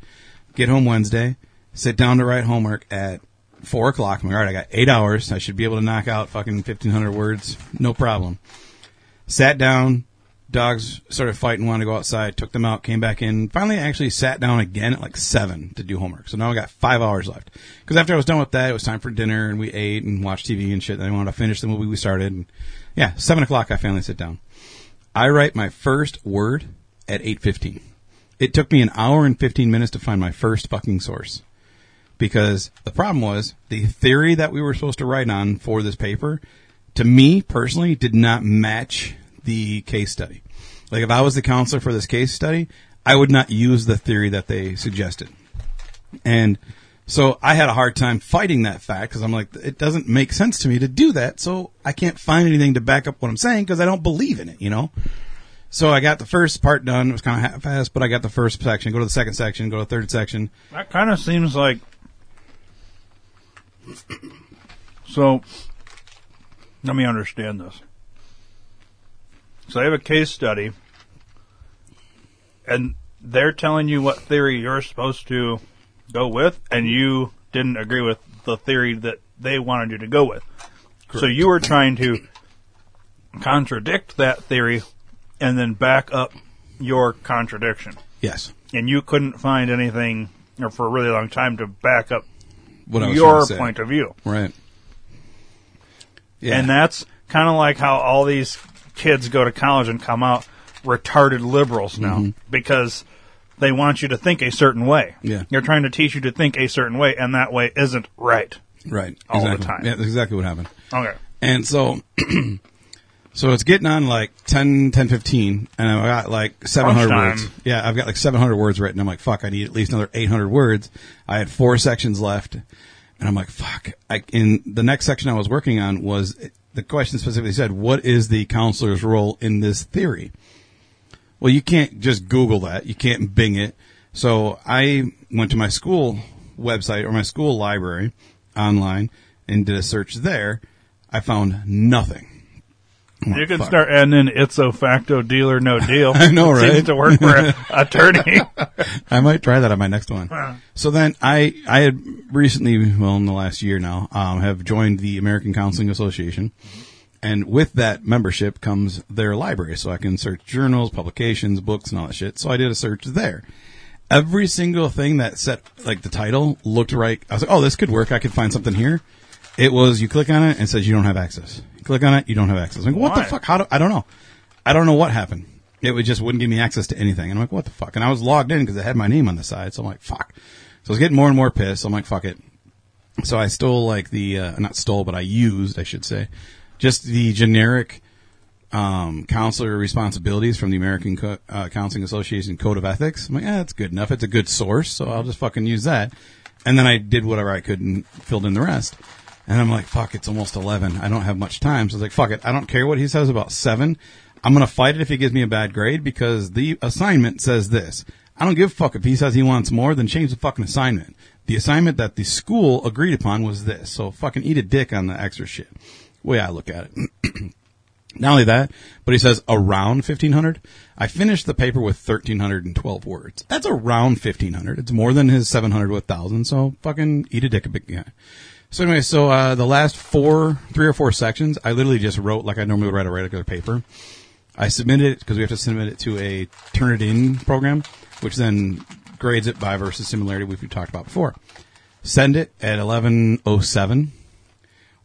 Get home Wednesday. Sit down to write homework at four o'clock. I'm like, all right, I got eight hours. I should be able to knock out fucking 1500 words. No problem. Sat down. Dogs started fighting, wanted to go outside. Took them out, came back in. Finally, I actually sat down again at like seven to do homework. So now I got five hours left. Because after I was done with that, it was time for dinner and we ate and watched TV and shit. And I wanted to finish the movie we started. And yeah, seven o'clock, I finally sit down. I write my first word at 8.15. It took me an hour and 15 minutes to find my first fucking source. Because the problem was the theory that we were supposed to write on for this paper, to me personally, did not match the case study. Like if I was the counselor for this case study, I would not use the theory that they suggested. And so I had a hard time fighting that fact because I'm like, it doesn't make sense to me to do that. So I can't find anything to back up what I'm saying because I don't believe in it, you know? So I got the first part done. It was kind of half-assed, but I got the first section. Go to the second section. Go to the third section. That kind of seems like. So, let me understand this. So, I have a case study, and they're telling you what theory you're supposed to go with, and you didn't agree with the theory that they wanted you to go with. So, you were trying to contradict that theory and then back up your contradiction. Yes. And you couldn't find anything or for a really long time to back up What your trying to say. point of view. Right. Yeah. And that's kind of like how all these kids go to college and come out retarded liberals now Mm-hmm. because they want you to think a certain way. Yeah. They're trying to teach you to think a certain way, and that way isn't right. right. all the time. Yeah, that's exactly what happened. Okay. And so, so it's getting on like 10, 10, 15, and I've got like 700 Lunchtime. words. Yeah, I've got like 700 words written. I'm like, fuck, I need at least another 800 words. I had four sections left, and I'm like, fuck. I, in the next section I was working on was the question specifically said, what is the counselor's role in this theory? Well, you can't just Google that. You can't Bing it. So I went to my school website or my school library online and did a search there. I found nothing. You can fuck. start adding in ipso facto deal or no deal. I know, right? Seems to work for an attorney. I might try that on my next one. So then I, I had recently, well, in the last year now, um, have joined the American Counseling Association. And with that membership comes their library. So I can search journals, publications, books, and all that shit. So I did a search there. Every single thing that set, like the title looked right. I was like, oh, this could work. I could find something here. It was, you click on it and it says you don't have access. You click on it, you don't have access. I'm like, what the fuck? How do, I don't know. I don't know what happened. It would just wouldn't give me access to anything. And I'm like, what the fuck? And I was logged in because it had my name on the side. So I'm like, fuck. So I was getting more and more pissed. I'm like, fuck it. So I stole like the, uh, not stole, but I used, I should say, just the generic, um, counselor responsibilities from the American Co- uh, Counseling Association Code of Ethics. I'm like, yeah, that's good enough. It's a good source. So I'll just fucking use that. And then I did whatever I could and filled in the rest. And I'm like, fuck, it's almost 11. I don't have much time. So I was like, fuck it. I don't care what he says about seven. I'm going to fight it if he gives me a bad grade because the assignment says this. I don't give a fuck if he says he wants more, then change the fucking assignment. The assignment that the school agreed upon was this. So fucking eat a dick on the extra shit. Way I look at it. Not only that, but he says around 1500. I finished the paper with 1312 words. That's around 1500. It's more than his 700 with 1000. So fucking eat a dick a big guy. So anyway, so, uh, the last four, three or four sections, I literally just wrote like I normally would write a regular paper. I submitted it because we have to submit it to a Turnitin program, which then grades it by versus similarity, which we talked about before. Send it at 1107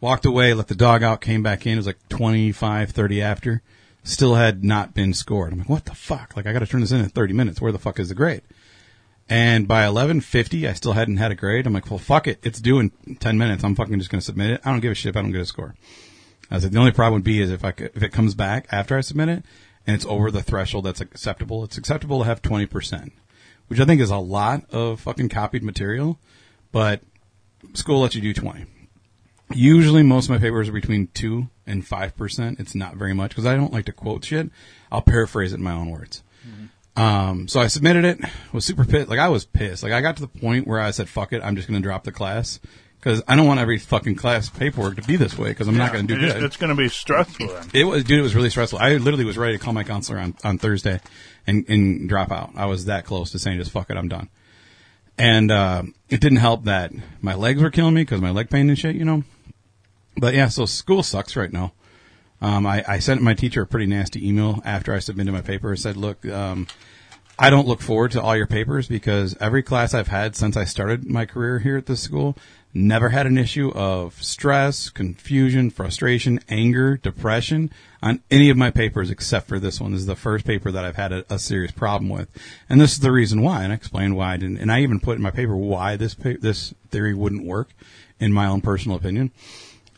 walked away, let the dog out, came back in. It was like 25, 30 after. Still had not been scored. I'm like, what the fuck? Like, I got to turn this in in 30 minutes. Where the fuck is the grade? And by 11:50, I still hadn't had a grade. I'm like, well, fuck it. It's due in 10 minutes. I'm fucking just going to submit it. I don't give a shit I don't get a score. I was like, the only problem would be is if I could, if it comes back after I submit it and it's over the threshold that's acceptable. It's acceptable to have 20%, which I think is a lot of fucking copied material, but school lets you do 20. Usually, most of my papers are between two and five percent. It's not very much because I don't like to quote shit. I'll paraphrase it in my own words. Um, so I submitted it. Was super pissed. Like I was pissed. Like I got to the point where I said, "Fuck it, I'm just going to drop the class." Because I don't want every fucking class paperwork to be this way. Because I'm not going to do It's- good. It's going to be stressful then. It was, dude. It was really stressful. I literally was ready to call my counselor on, on Thursday and, and drop out. I was that close to saying, just fuck it, I'm done. And, uh, it didn't help that my legs were killing me because my leg pain and shit, you know. But yeah, so school sucks right now. Um, I, I sent my teacher a pretty nasty email after I submitted my paper. I said, look, um, I don't look forward to all your papers because every class I've had since I started my career here at this school never had an issue of stress, confusion, frustration, anger, depression on any of my papers except for this one. This is the first paper that I've had a, a serious problem with. And this is the reason why. And I explained why I didn't, and I even put in my paper why this, pa- this theory wouldn't work in my own personal opinion.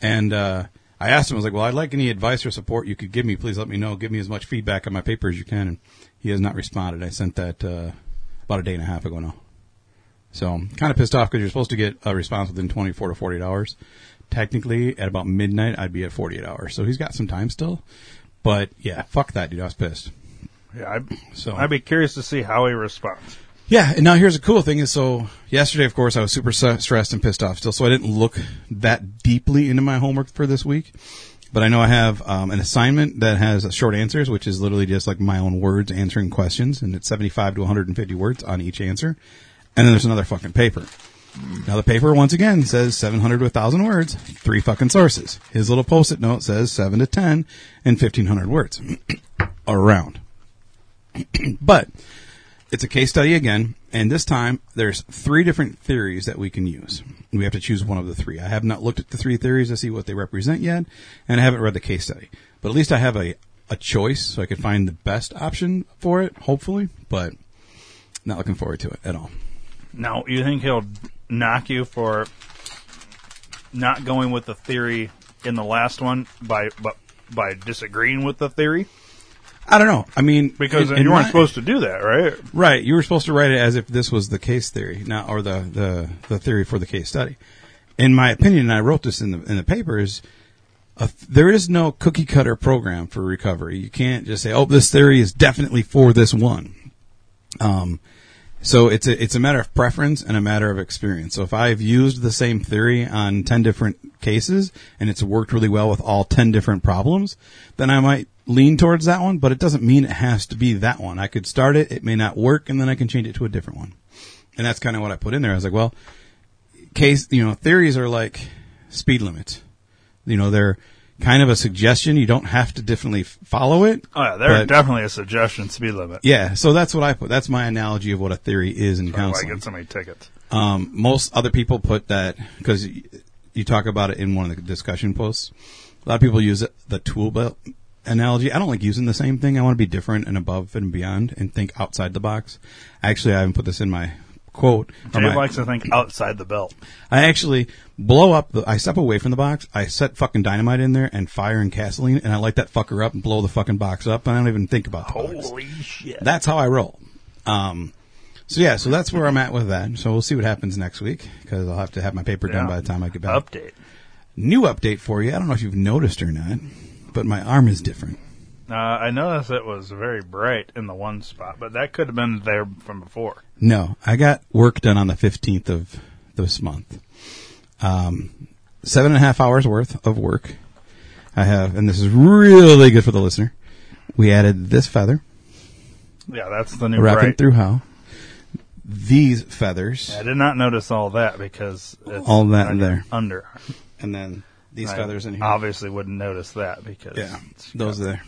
And, uh, I asked him, I was like, well, I'd like any advice or support you could give me. Please let me know. Give me as much feedback on my paper as you can. And he has not responded. I sent that, uh, about a day and a half ago now. So I'm kind of pissed off because you're supposed to get a response within 24 to 48 hours. Technically, at about midnight, I'd be at 48 hours. So he's got some time still. But yeah, fuck that dude. I was pissed. Yeah, I'd, So I'd be curious to see how he responds. Yeah, and now here's a cool thing is so yesterday, of course, I was super stressed and pissed off still, so I didn't look that deeply into my homework for this week. But I know I have um, an assignment that has short answers, which is literally just like my own words answering questions, and it's 75 to 150 words on each answer. And then there's another fucking paper. Now the paper once again says 700 to 1000 words, three fucking sources. His little post-it note says 7 to 10 and 1500 words. around. but it's a case study again, and this time there's three different theories that we can use. We have to choose one of the three. I have not looked at the three theories to see what they represent yet, and I haven't read the case study. But at least I have a, a choice, so I can find the best option for it, hopefully, but not looking forward to it at all. Now, you think he'll knock you for not going with the theory in the last one by but by disagreeing with the theory? I don't know. I mean, Because in- in you weren't my- supposed to do that, right? Right, you were supposed to write it as if this was the case theory, not or the the, the theory for the case study. In my opinion, and I wrote this in the in the papers. A, there is no cookie cutter program for recovery. You can't just say, "Oh, this theory is definitely for this one." Um, so it's a it's a matter of preference and a matter of experience. So if I've used the same theory on ten different cases and it's worked really well with all ten different problems, then I might lean towards that one. But it doesn't mean it has to be that one. I could start it, it may not work, and then I can change it to a different one. And that's kind of what I put in there. I was like, well, case you know theories are like speed limits. You know they're kind of a suggestion. You don't have to definitely follow it. Oh yeah, they're but- definitely a suggestion speed limit. Yeah, so that's what I put. That's my analogy of what a theory is in That's why I counseling. get so many tickets. Um, most other people put that because you, you talk about it in one of the discussion posts. A lot of people use it, the tool belt analogy. I don't like using the same thing. I want to be different and above and beyond and think outside the box. Actually, I haven't put this in my quote. Jay my- likes to think outside the belt. I actually blow up. The, I step away from the box. I set fucking dynamite in there and fire and gasoline, and I light that fucker up and blow the fucking box up. And I don't even think about the box. Holy shit! That's how I roll. Um, so yeah, so that's where I'm at with that. So we'll see what happens next week because I'll have to have my paper done by the time I get back. Update. New update for you. I don't know if you've noticed or not, but my arm is different. Uh, I noticed it was very bright in the one spot, but that could have been there from before. No, I got work done on the 15th of this month. Um, seven and a half hours worth of work. I have, and this is really good for the listener. We added this feather, Yeah, that's the new wrapping bright. through how. These feathers, I did not notice all that because it's All that your there. under. and then these I feathers in here. Obviously, wouldn't notice that because Yeah, those are there.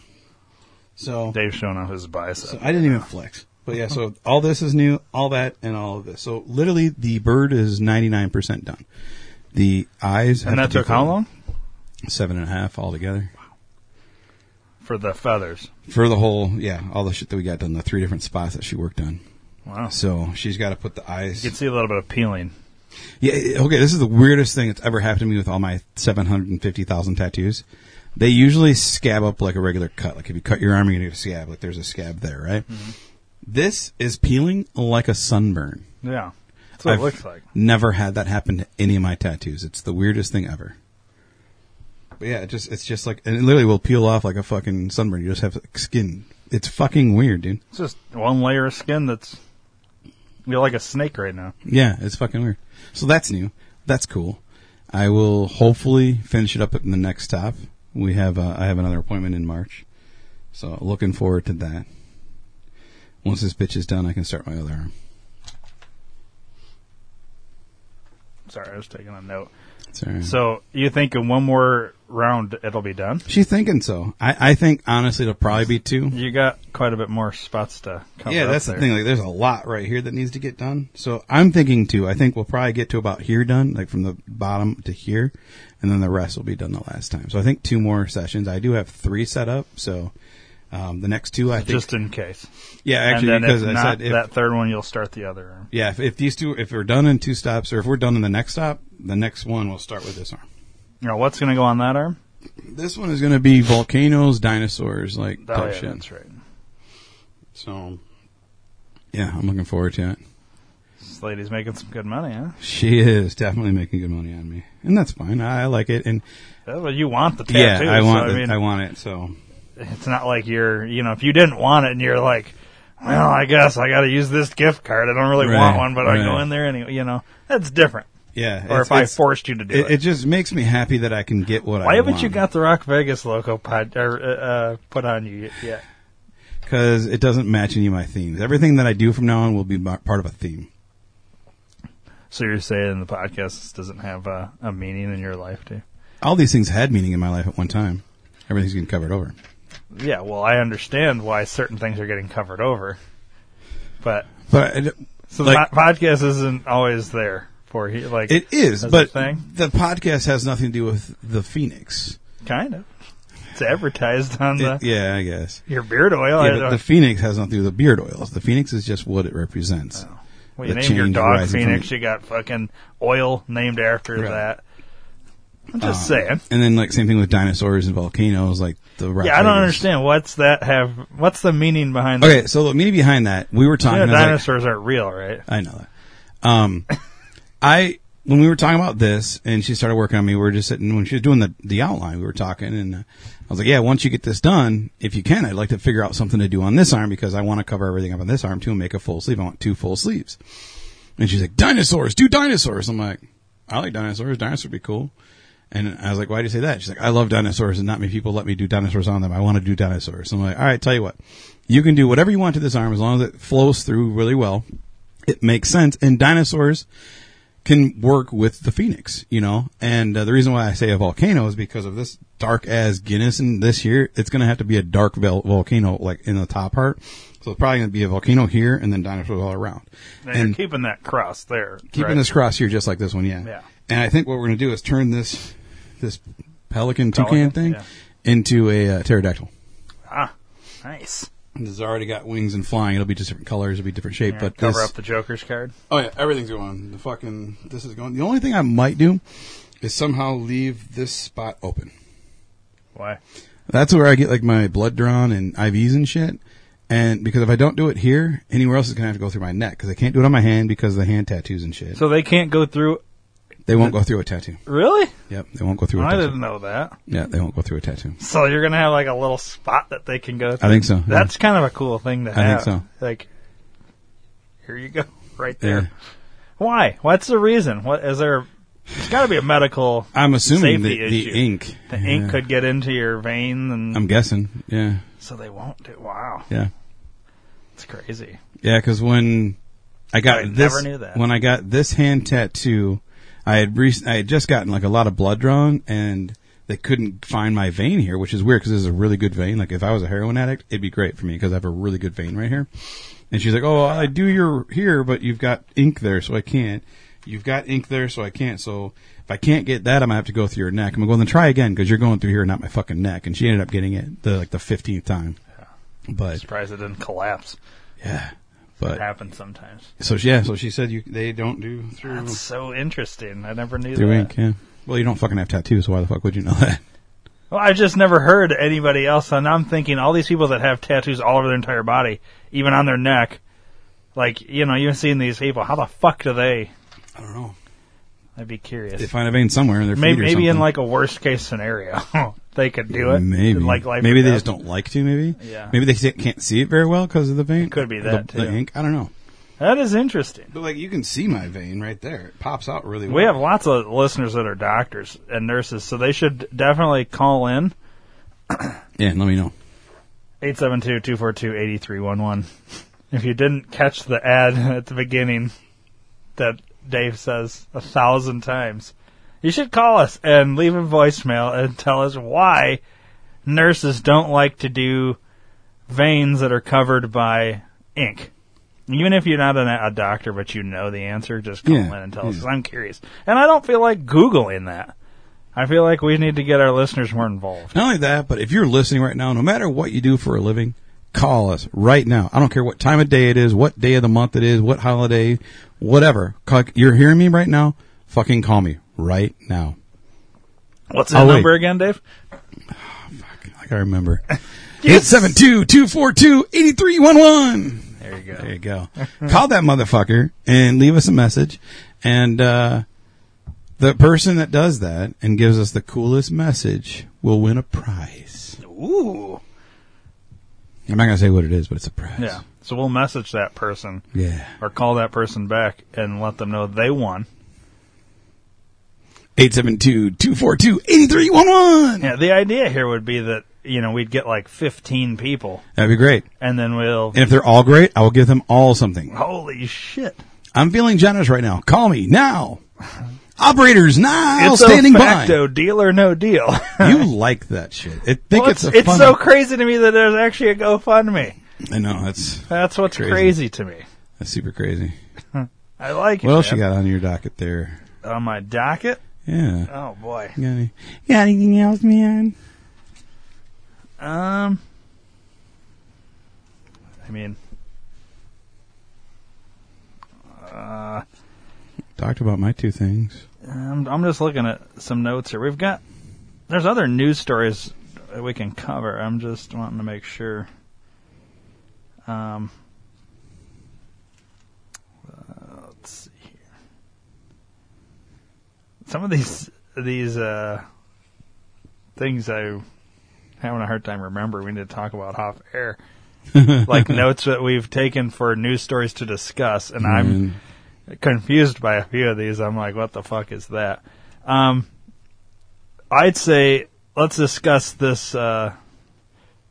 So, Dave's showing off his bicep. so I didn't even flex. But yeah, so all this is new, all that, and all of this. So literally, the bird is ninety nine percent done. The eyes and have that to took how long Seven and a half altogether for the feathers? for the whole. Yeah, all the shit that we got done. The three different spots that she worked on. Wow, So she's got to put the eyes. you can see a little bit of peeling. Yeah, okay. This is the weirdest thing that's ever happened to me with all my seven hundred and fifty thousand tattoos. They usually scab up like a regular cut. Like if you cut your arm, gonna get a scab. Like there's a scab there, right? Mm-hmm. This is peeling like a sunburn. Yeah, that's what I've it looks like. Never had that happen to any of my tattoos. It's the weirdest thing ever. But yeah, it just it's just like and it literally will peel off like a fucking sunburn. You just have skin. It's fucking weird, dude. It's just one layer of skin that's you're like a snake right now. Yeah, it's fucking weird. So that's new. That's cool. I will hopefully finish it up in the next stop. We have uh, I have another appointment in March, so looking forward to that. Once this bitch is done, I can start my other arm. Sorry, I was taking a note. Right. So you think in one more round it'll be done? She's thinking so. I, I think honestly it'll probably be two. You got quite a bit more spots to cover. Yeah, that's there. the thing. Like, there's a lot right here that needs to get done. So I'm thinking two. I think we'll probably get to about here done, like from the bottom to here, and then the rest will be done the last time. So I think two more sessions. I do have three set up. So um, the next two, I think, just in case. yeah, actually, because I said if, that third one, you'll start the other arm. yeah, if, if these two, if we're done in two stops, or if we're done in the next stop, the next one will start with this arm. You know what's going to go on that arm? This one is going to be volcanoes, dinosaurs, like Oh type yeah, shit. that's right. So yeah, I'm looking forward to it. This lady's making some good money, huh? She is definitely making good money on me, and that's fine. I like it, and Yeah, well, you want the tattoo. yeah, I want so, the, I mean, I want it. So it's not like you're, you know, if you didn't want it and you're like, well, I guess I got to use this gift card. I don't really Right, want one, but I go in there anyway. You know, that's different. Yeah, Or if I forced you to do it, it. it just makes me happy that I can get what I want. Why haven't you got the Rock Vegas logo pod, or, uh, uh, put on you yet? because it doesn't match any of my themes. Everything that I do from now on will be part of a theme. So you're saying the podcast doesn't have uh, a meaning in your life, too? All these things had meaning in my life at one time. Everything's getting covered over. Yeah, well, I understand why certain things are getting covered over, but But so Like- the podcast isn't always there for like it is, but thing. the podcast has nothing to do with the Phoenix. kind of. It's advertised on the It- yeah, I guess. your beard oil. Yeah, the Phoenix has nothing to do with the beard oils. The Phoenix is just what it represents. well, you the named your dog Phoenix. You got fucking oil named after Right. that. I'm just Um, saying. And then like same thing with dinosaurs and volcanoes, like the rock Yeah, I don't figures. understand. What's that have? What's the meaning behind? that? Okay, so the meaning behind that, we were talking. You know, was like- dinosaurs aren't real, right? I know that. Um, I when we were talking about this, and she started working on me. We were just sitting when she was doing the the outline. We were talking, and I was like, "Yeah, once you get this done, if you can, I'd like to figure out something to do on this arm because I want to cover everything up on this arm too and make a full sleeve. I want two full sleeves." And she's like, "Dinosaurs, do dinosaurs." I'm like, "I like dinosaurs. Dinosaurs would be cool." And I was like, "Why do you say that?" She's like, "I love dinosaurs, and not many people let me do dinosaurs on them. I want to do dinosaurs." I'm like, "All right, tell you what, you can do whatever you want to this arm as long as it flows through really well." it makes sense. And dinosaurs can work with the phoenix, you know. And uh, the reason why I say a volcano is because of this dark as Guinness and this here, it's going to have to be a dark vol- volcano, like in the top part. So it's probably going to be a volcano here and then dinosaurs all around. And, keeping that cross there. keeping right? this cross here just like this one, yeah. Yeah. And I think what we're going to do is turn this this pelican toucan Pelican, thing yeah. into a uh, pterodactyl. Ah, nice. It's already got wings and flying. It'll be just different colors. It'll be different shape. Yeah, but cover this, up the Joker's card. Oh yeah, everything's going. The fucking this is going. The only thing I might do is somehow leave this spot open. Why? That's where I get like my blood drawn and IVs and shit. And because if I don't do it here, anywhere else is gonna have to go through my neck because I can't do it on my hand because of the hand tattoos and shit. So they can't go through. They won't go through a tattoo. Really? Yep, they won't go through a I tattoo. I didn't know that. Yeah, they won't go through a tattoo. So you're gonna have like a little spot that they can go. through. I think so. yeah. That's kind of a cool thing to I have. think so. Like, here you go, right there. Yeah. Why? What's the reason? What is there? There's got to be a medical. I'm assuming the, Safety the issue. ink. The yeah. ink could get into your vein, and I'm guessing. Yeah, so they won't do. Wow, yeah. it's crazy. Yeah, because when I got I this, never knew that. when I got this hand tattoo, I had rec- I had just gotten like a lot of blood drawn, and they couldn't find my vein here, which is weird because this is a really good vein. Like if I was a heroin addict, it'd be great for me because I have a really good vein right here. And she's like, "Oh, I do your here, but you've got ink there, so I can't. You've got ink there, so I can't. So if I can't get that, I'm gonna have to go through your neck. I'm gonna go then try again because you're going through here, not my fucking neck." And she ended up getting it the like the fifteenth time. But Surprised it didn't collapse. yeah, It happens sometimes. so yeah, so she said you they don't do through That's so interesting. I never knew through that. ink. Yeah. Well, you don't fucking have tattoos, so why the fuck would you know that? Well, I've just never heard anybody else, and I'm thinking all these people that have tattoos all over their entire body, even on their neck, like you know, you've seen these people. How the fuck do they? I don't know. I'd be curious. They find a vein somewhere in their maybe feet or maybe in like a worst case scenario, they could do it. Maybe. like life maybe they death. just don't like to. Maybe. Yeah. Maybe they can't see it very well because of the vein. Could be The- that, the, too. ink. I don't know. That is interesting. But like you can see my vein right there. It pops out really well. We have lots of listeners that are doctors and nurses, so they should definitely call in Yeah, let me know. 872-242-8311. If you didn't catch the ad at the beginning that Dave says a thousand times, you should call us and leave a voicemail and tell us why nurses don't like to do veins that are covered by ink. Even if you're not a, a doctor, but you know the answer, just call Yeah, in and tell us. I'm curious. And I don't feel like Googling that. I feel like we need to get our listeners more involved. Not only that, but if you're listening right now, no matter what you do for a living, call us right now. I don't care what time of day it is, what day of the month it is, what holiday, whatever. You're hearing me right now? Fucking call me right now. What's the Oh, wait. number again, Dave? Like I remember. 872-242-8311. There you go. There you go. Call that motherfucker and leave us a message. And, uh, the person that does that and gives us the coolest message will win a prize. Ooh. I'm not going to say what it is, but it's a prize. Yeah. So we'll message that person Yeah. or call that person back and let them know they won. 872-242-8311. Yeah. The idea here would be that, you know, we'd get like 15 people That'd be great. and then we'll, And if they're all great, I will give them all something. holy shit. I'm feeling generous right now. Call me now. Operators now it's standing a by. facto deal or no deal. You like that shit. I think Well, it's it's a it's so crazy to me that there's actually a GoFundMe. I know that's That's what's Crazy. crazy, to me. that's super crazy. I like it. What else you got on your docket there? on my docket? Yeah. Oh boy. You got, any, got anything else, man? Um, I mean, uh, Talked about my two things. I'm, I'm just looking at some notes here. We've got there's other news stories that we can cover. I'm just wanting to make sure. Um, uh, let's see. Some of these these uh things I having a hard time remembering. We need to talk about off air. like notes that we've taken for news stories to discuss, and I'm confused by a few of these. I'm like, what the fuck is that? Um, I'd say let's discuss this uh,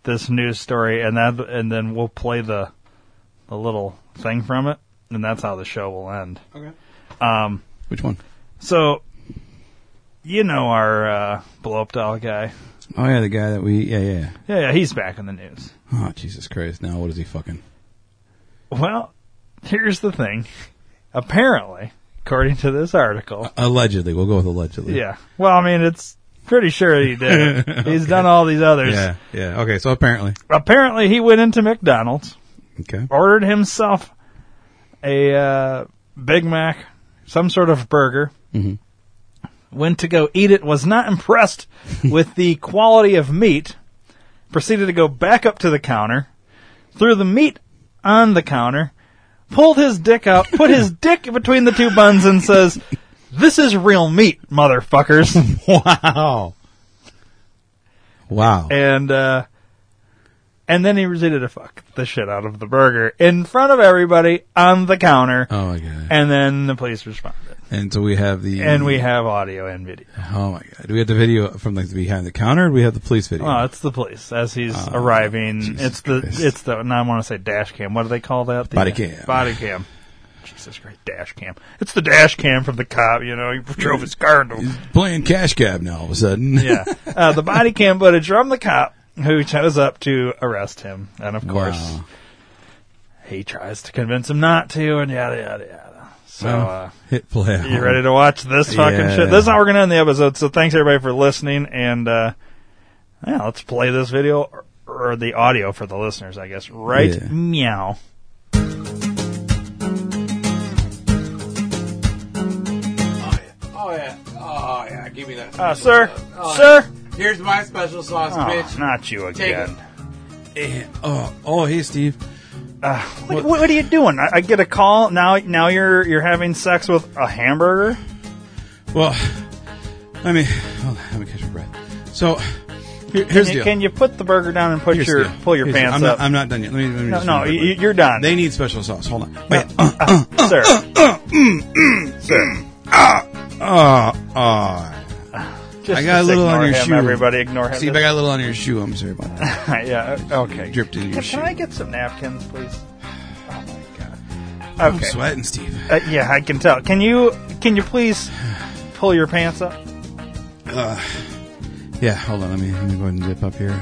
this news story, and that, and then we'll play the the little thing from it, and that's how the show will end. Okay. Um, which one? so you know our uh, blow up doll guy. Oh yeah, the guy that we yeah yeah. Yeah, yeah, he's back in the news. Oh Jesus Christ! Now what is he fucking? Well, here's the thing. Apparently, according to this article, Allegedly, we'll go with allegedly. Yeah. Well, I mean, it's pretty sure he did. it. He's done all these others. Yeah. Yeah. Okay. So apparently, Apparently, he went into McDonald's, okay. ordered himself a uh, Big Mac, some sort of burger. Mhm. Went to go eat it. Was not impressed with the quality of meat. Proceeded to go back up to the counter, threw the meat on the counter, pulled his dick out, put his dick between the two buns, and says, "This is real meat, motherfuckers." Wow. Wow. and uh and then he proceeded to fuck the shit out of the burger in front of everybody on the counter Oh my god. and then the police responded And so we have the and we have audio and video Oh my god. Do we have the video from like the behind the counter? Or do we have the police video? oh it's the police as he's Oh, arriving Jesus it's the Christ. it's the now i want to say dash cam what do they call that The- Body cam. body cam jesus christ dash cam it's the dash cam from the cop you know he drove his car into He's playing cash cab now all of a sudden. yeah uh, the body cam footage from the cop who shows up to arrest him and of course Wow. he tries to convince him not to, and yada yada yada. So, Well, uh, hit play. you ready to watch this fucking Yeah. shit? This is how we're gonna end the episode. So, thanks everybody for listening, and uh, yeah, let's play this video or, or the audio for the listeners, I guess. Right? Yeah. Meow. Oh yeah. Oh yeah. Give me that. Uh, sir, Oh, sir. Here's my special sauce, Oh, bitch. not you Take again. Eh, oh, oh, hey, Steve. Uh, what, what, what are you doing? I, I get a call now. Now you're you're having sex with a hamburger. Well, let me hold on, let me catch my breath. So, here, here's Can the you, deal. can you put the burger down and put Here's your pull your Here's pants I'm up? Not, I'm not done yet. Let me, let me no, just no, you, you're done. They need special sauce. Hold on. Wait. Uh, sir. uh, uh. Just, I got a little on your him, shoe. Everybody, ignore him. See, I got a little on your shoe, I'm sorry about that. yeah. Okay. Dripped in your Can, shoe. can I get some napkins, please? Oh my god. I'm Okay. sweating, Steve. Uh, yeah, I can tell. Can you can you please pull your pants up? Yeah, hold on. Let me, let me go ahead and zip up here.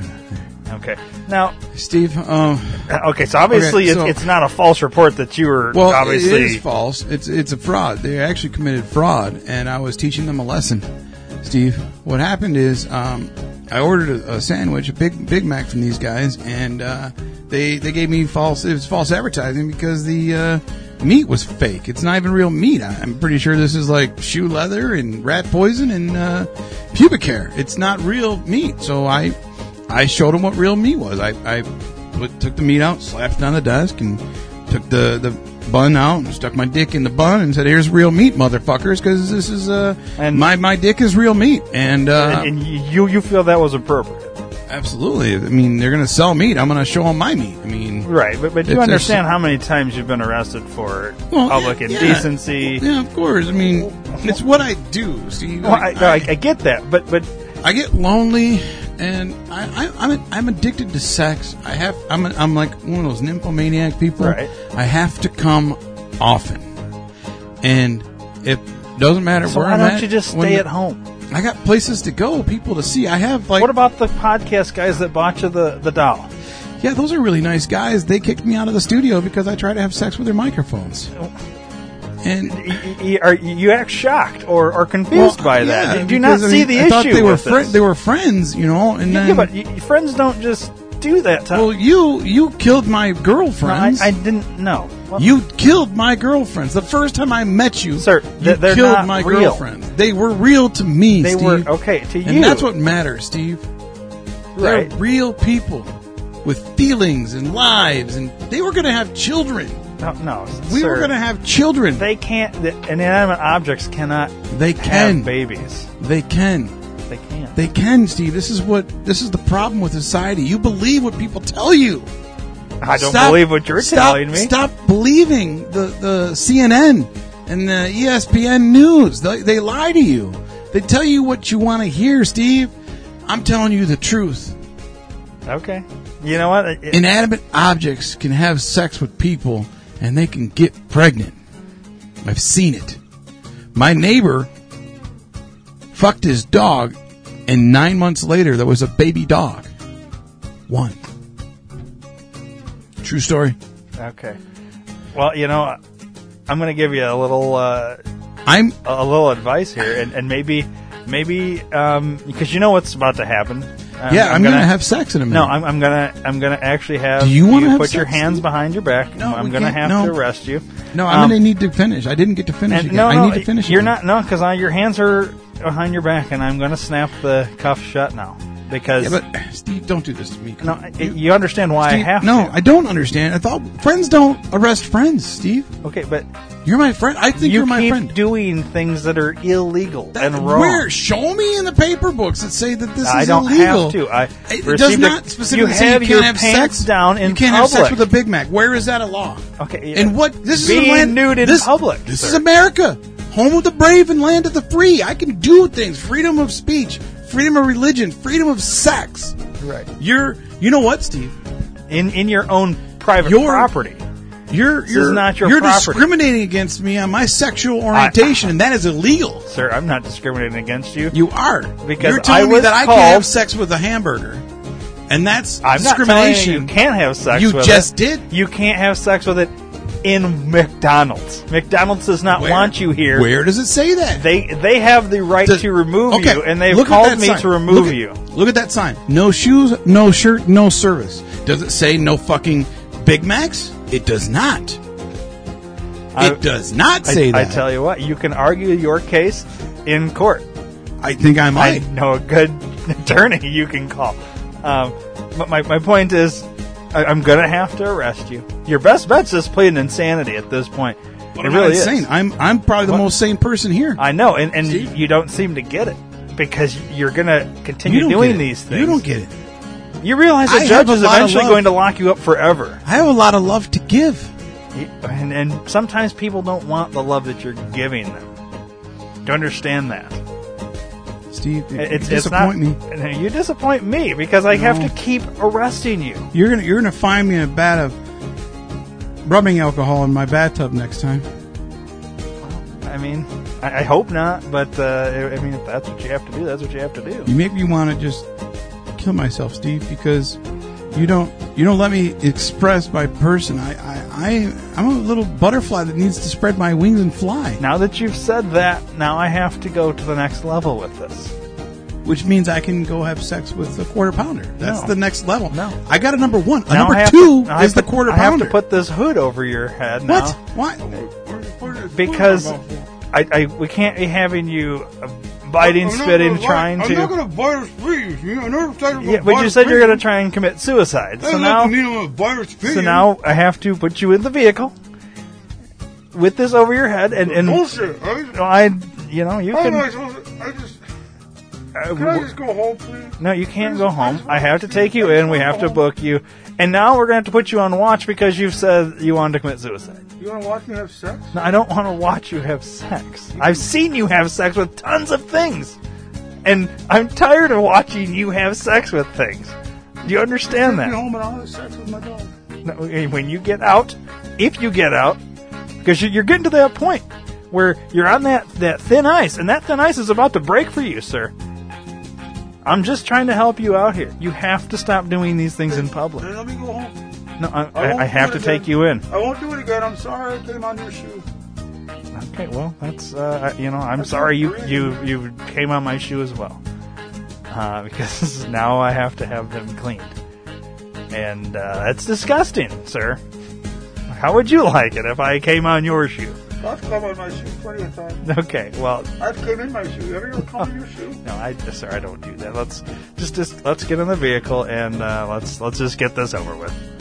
Okay. Now, Steve, um, uh, okay. So obviously, Okay, so- it's, it's not a false report that you were well, obviously. it is false. It's it's a fraud. They actually committed fraud, and I was teaching them a lesson. Steve, what happened is um, I ordered a, a sandwich, a big Big Mac from these guys, and uh, they they gave me false. It was false advertising because the uh, meat was fake. It's not even real meat. I, I'm pretty sure this is like shoe leather and rat poison and uh, pubic hair. It's not real meat. So I I showed them what real meat was. I I put, took the meat out, slapped it on the desk, and took the the bun out and stuck my dick in the bun and said, "Here's real meat, motherfuckers," because this is uh And- my my dick is real meat, and uh, and you you feel that was appropriate, absolutely. I mean, they're gonna sell meat. I'm gonna show them my meat. I mean, right? But but you understand how many times you've been arrested for Well, public yeah, indecency? yeah, of course. I mean, it's what I do. See, Well, I, I, I get that, but but I get lonely, and I, I, I'm I'm addicted to sex. I have I'm a, I'm like one of those nymphomaniac people. Right. I have to come often, and it Doesn't matter So where why I'm don't at. you just stay at home? I got places to go, people to see. I have like What about the podcast guys that bought you the, the doll? Yeah, those are really nice guys. They kicked me out of the studio because I tried to have sex with their microphones. Oh. And Y- y- Are you act shocked or, confused well, by that? yeah, Do you not I see mean, the I issue thought they were with fri- this? they were friends, you know. And yeah, then, but y- friends don't just do that. To, well, you you killed my no, I. I didn't know. Well, you killed my girlfriends. The first time I met you, Sir, you they're killed not my real. girlfriends. They were real to me. they Steve. were okay to you. and that's what matters, Steve. They're real people with feelings and lives, and they were going to have children. No, no We sir, were going to have children. They can't. The inanimate objects cannot They can. have babies. They can. They can't. They can, Steve. This is what this is the problem with society. You believe what people tell you. I don't Stop- believe what you're stop- telling me. Stop believing the, the CNN and the ESPN news. They, they lie to you. They tell you what you want to hear, Steve. I'm telling you the truth. Okay. You know what? It- Inanimate objects can have sex with people and they can get pregnant. I've seen it. My neighbor fucked his dog, and nine months later, there was a baby dog. One. True story. okay. Well, you know, I'm going to give you a little uh, I'm a little advice here, and, and maybe maybe um, because you know what's about to happen. Um, yeah. I'm, gonna, have sex in a minute. No, I'm, I'm gonna I'm gonna actually have Do you wanna have put your hands behind your back. No, I'm gonna have no. to arrest you. no. I'm Um, gonna need to finish. I didn't get to finish again. no, I no, need to finish. you're again. not no, because your hands are behind your back, and I'm gonna snap the cuff shut now because Yeah, but Steve, don't do this to me. no, it- you understand why Steve, I have no, to. I don't understand. I thought friends don't arrest friends, Steve. okay, but You're my friend. I think you are my keep friend. doing things that are illegal That- and wrong. Where? Show me in the paper books that say that this I is don't illegal. have to. I it received does a- not specifically you say have you your can't have pants sex down in You can't have sex public. with a Big Mac. Where is that a law? Okay, And what? This being is a land, nude in this, public. This sir. is America, home of the brave and land of the free. I can do things. Freedom of speech, freedom of religion, freedom of sex. right You're, you know what, Steve? in in your own private Your- property. You're is you're not your you're property. discriminating against me on my sexual orientation, and that is illegal. Sir, I'm not discriminating against you. You are Because you're telling I me that I can't have sex with a hamburger, and that's I'm not telling you discrimination. you can't have sex You just it. did. You can't have sex with it in McDonald's. McDonald's does not Where- want you here. Where does it say that? They they have the right Does- to remove Okay, you, and they've called me sign. to remove Look at- you. Look at that sign. No shoes, no shirt, no service. Does it say no fucking Big Macs? It does not. I- it does not say I that. I tell you what, you can argue your case in court. I think I I might. know a good attorney you can call. Um, but my, my point is, I, I'm going to have to arrest you. Your best bet's just pleading insanity at this point. It I'm really not is. I'm I'm probably the What? most sane person here. I know, and, and you don't seem to get it because you're going to continue doing these things. You don't get it. You realize the I judge is eventually going to lock you up forever. I have a lot of love to give. And, and sometimes people don't want the love that you're giving them. Do you understand that? Steve, you It's, disappoint it's not, me. You disappoint me because I have to keep arresting you. You're gonna you're gonna find me in a vat of rubbing alcohol in my bathtub next time. I mean, I, I hope not, but uh, I mean, if that's what you have to do, that's what you have to do. You make me want to just kill myself, Steve, because you don't you don't let me express my person. I I, I I'm a little butterfly that needs to spread my wings and fly, Now that you've said that, now I have to go to the next level with this. which means I can go have sex with a quarter pounder. That's No. the next level. No. I got a number one. A Now I number have two to, now I is have the to- quarter I have pounder. to put this hood over your head now. what? Why? Because I, I we can't be having you uh, biting, spitting, trying to. I'm not gonna bite her sleeves. You know, I never said I'm yeah, but you said you're going to try and commit suicide. So now, mean I'm gonna bite her sleeves. so now I have to put you in the vehicle with this over your head, and and bullshit. I, I, you know, you I can. supposed to? I just uh, can I just go home, please? No, you can't go home. I have to take you in. We have to book you. And now we're going to have to put you on watch because you've said you wanted to commit suicide. You wanna watch me have sex? No, I don't want to watch you have sex. I've seen you have sex with tons of things. And I'm tired of watching you have sex with things. Do you understand that? home and I'll have sex with my dog. No, when you get out, if you get out, because you- you're getting to that point where you're on that, that thin ice, and that thin ice is about to break for you, sir. I'm just trying to help you out here. You have to stop doing these things in public. Let me go home. No, I, I I, I have to it take you in. I won't do it again. I'm sorry I came on your shoe. Okay, well, that's uh, you know, I'm sorry you you you came on my shoe as well, uh, because now I have to have them cleaned, and uh, that's disgusting, sir. How would you like it if I came on your shoe? I've come on my shoe plenty of times. Okay, well, I've came in my shoe. Have you ever come in your shoe? no, I sir, I don't do that. Let's just just let's get in the vehicle and uh, let's let's just get this over with.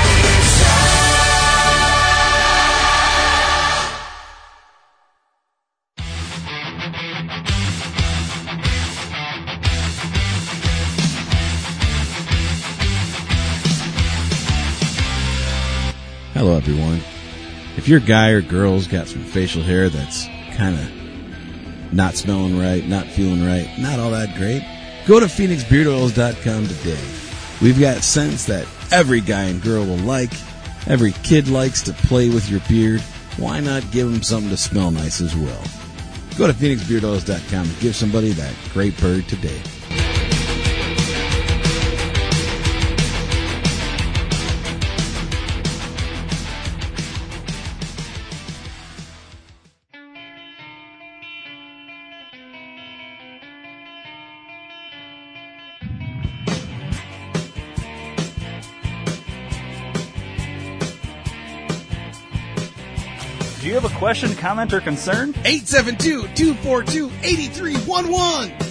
Hello, everyone. If your guy or girl's got some facial hair that's kind of not smelling right, not feeling right, not all that great, go to PhoenixBeardOils.com today. We've got scents that every guy and girl will like. Every kid likes to play with your beard. Why not give them something to smell nice as well? Go to PhoenixBeardOils.com and give somebody that great bird today. Question, comment, or concern? 872-242-8311.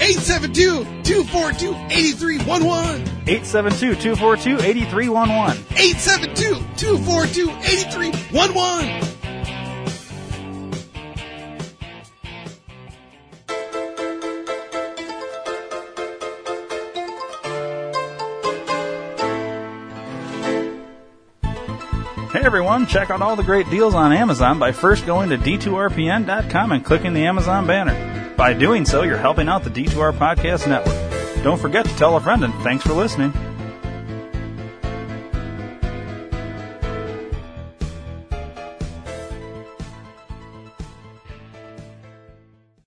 872-242-8311. 872-242-8311. 872-242-8311. Hey everyone, check out all the great deals on Amazon by first going to d2rpn.com and clicking the Amazon banner. By doing so, you're helping out the D2R Podcast Network. Don't forget to tell a friend and thanks for listening.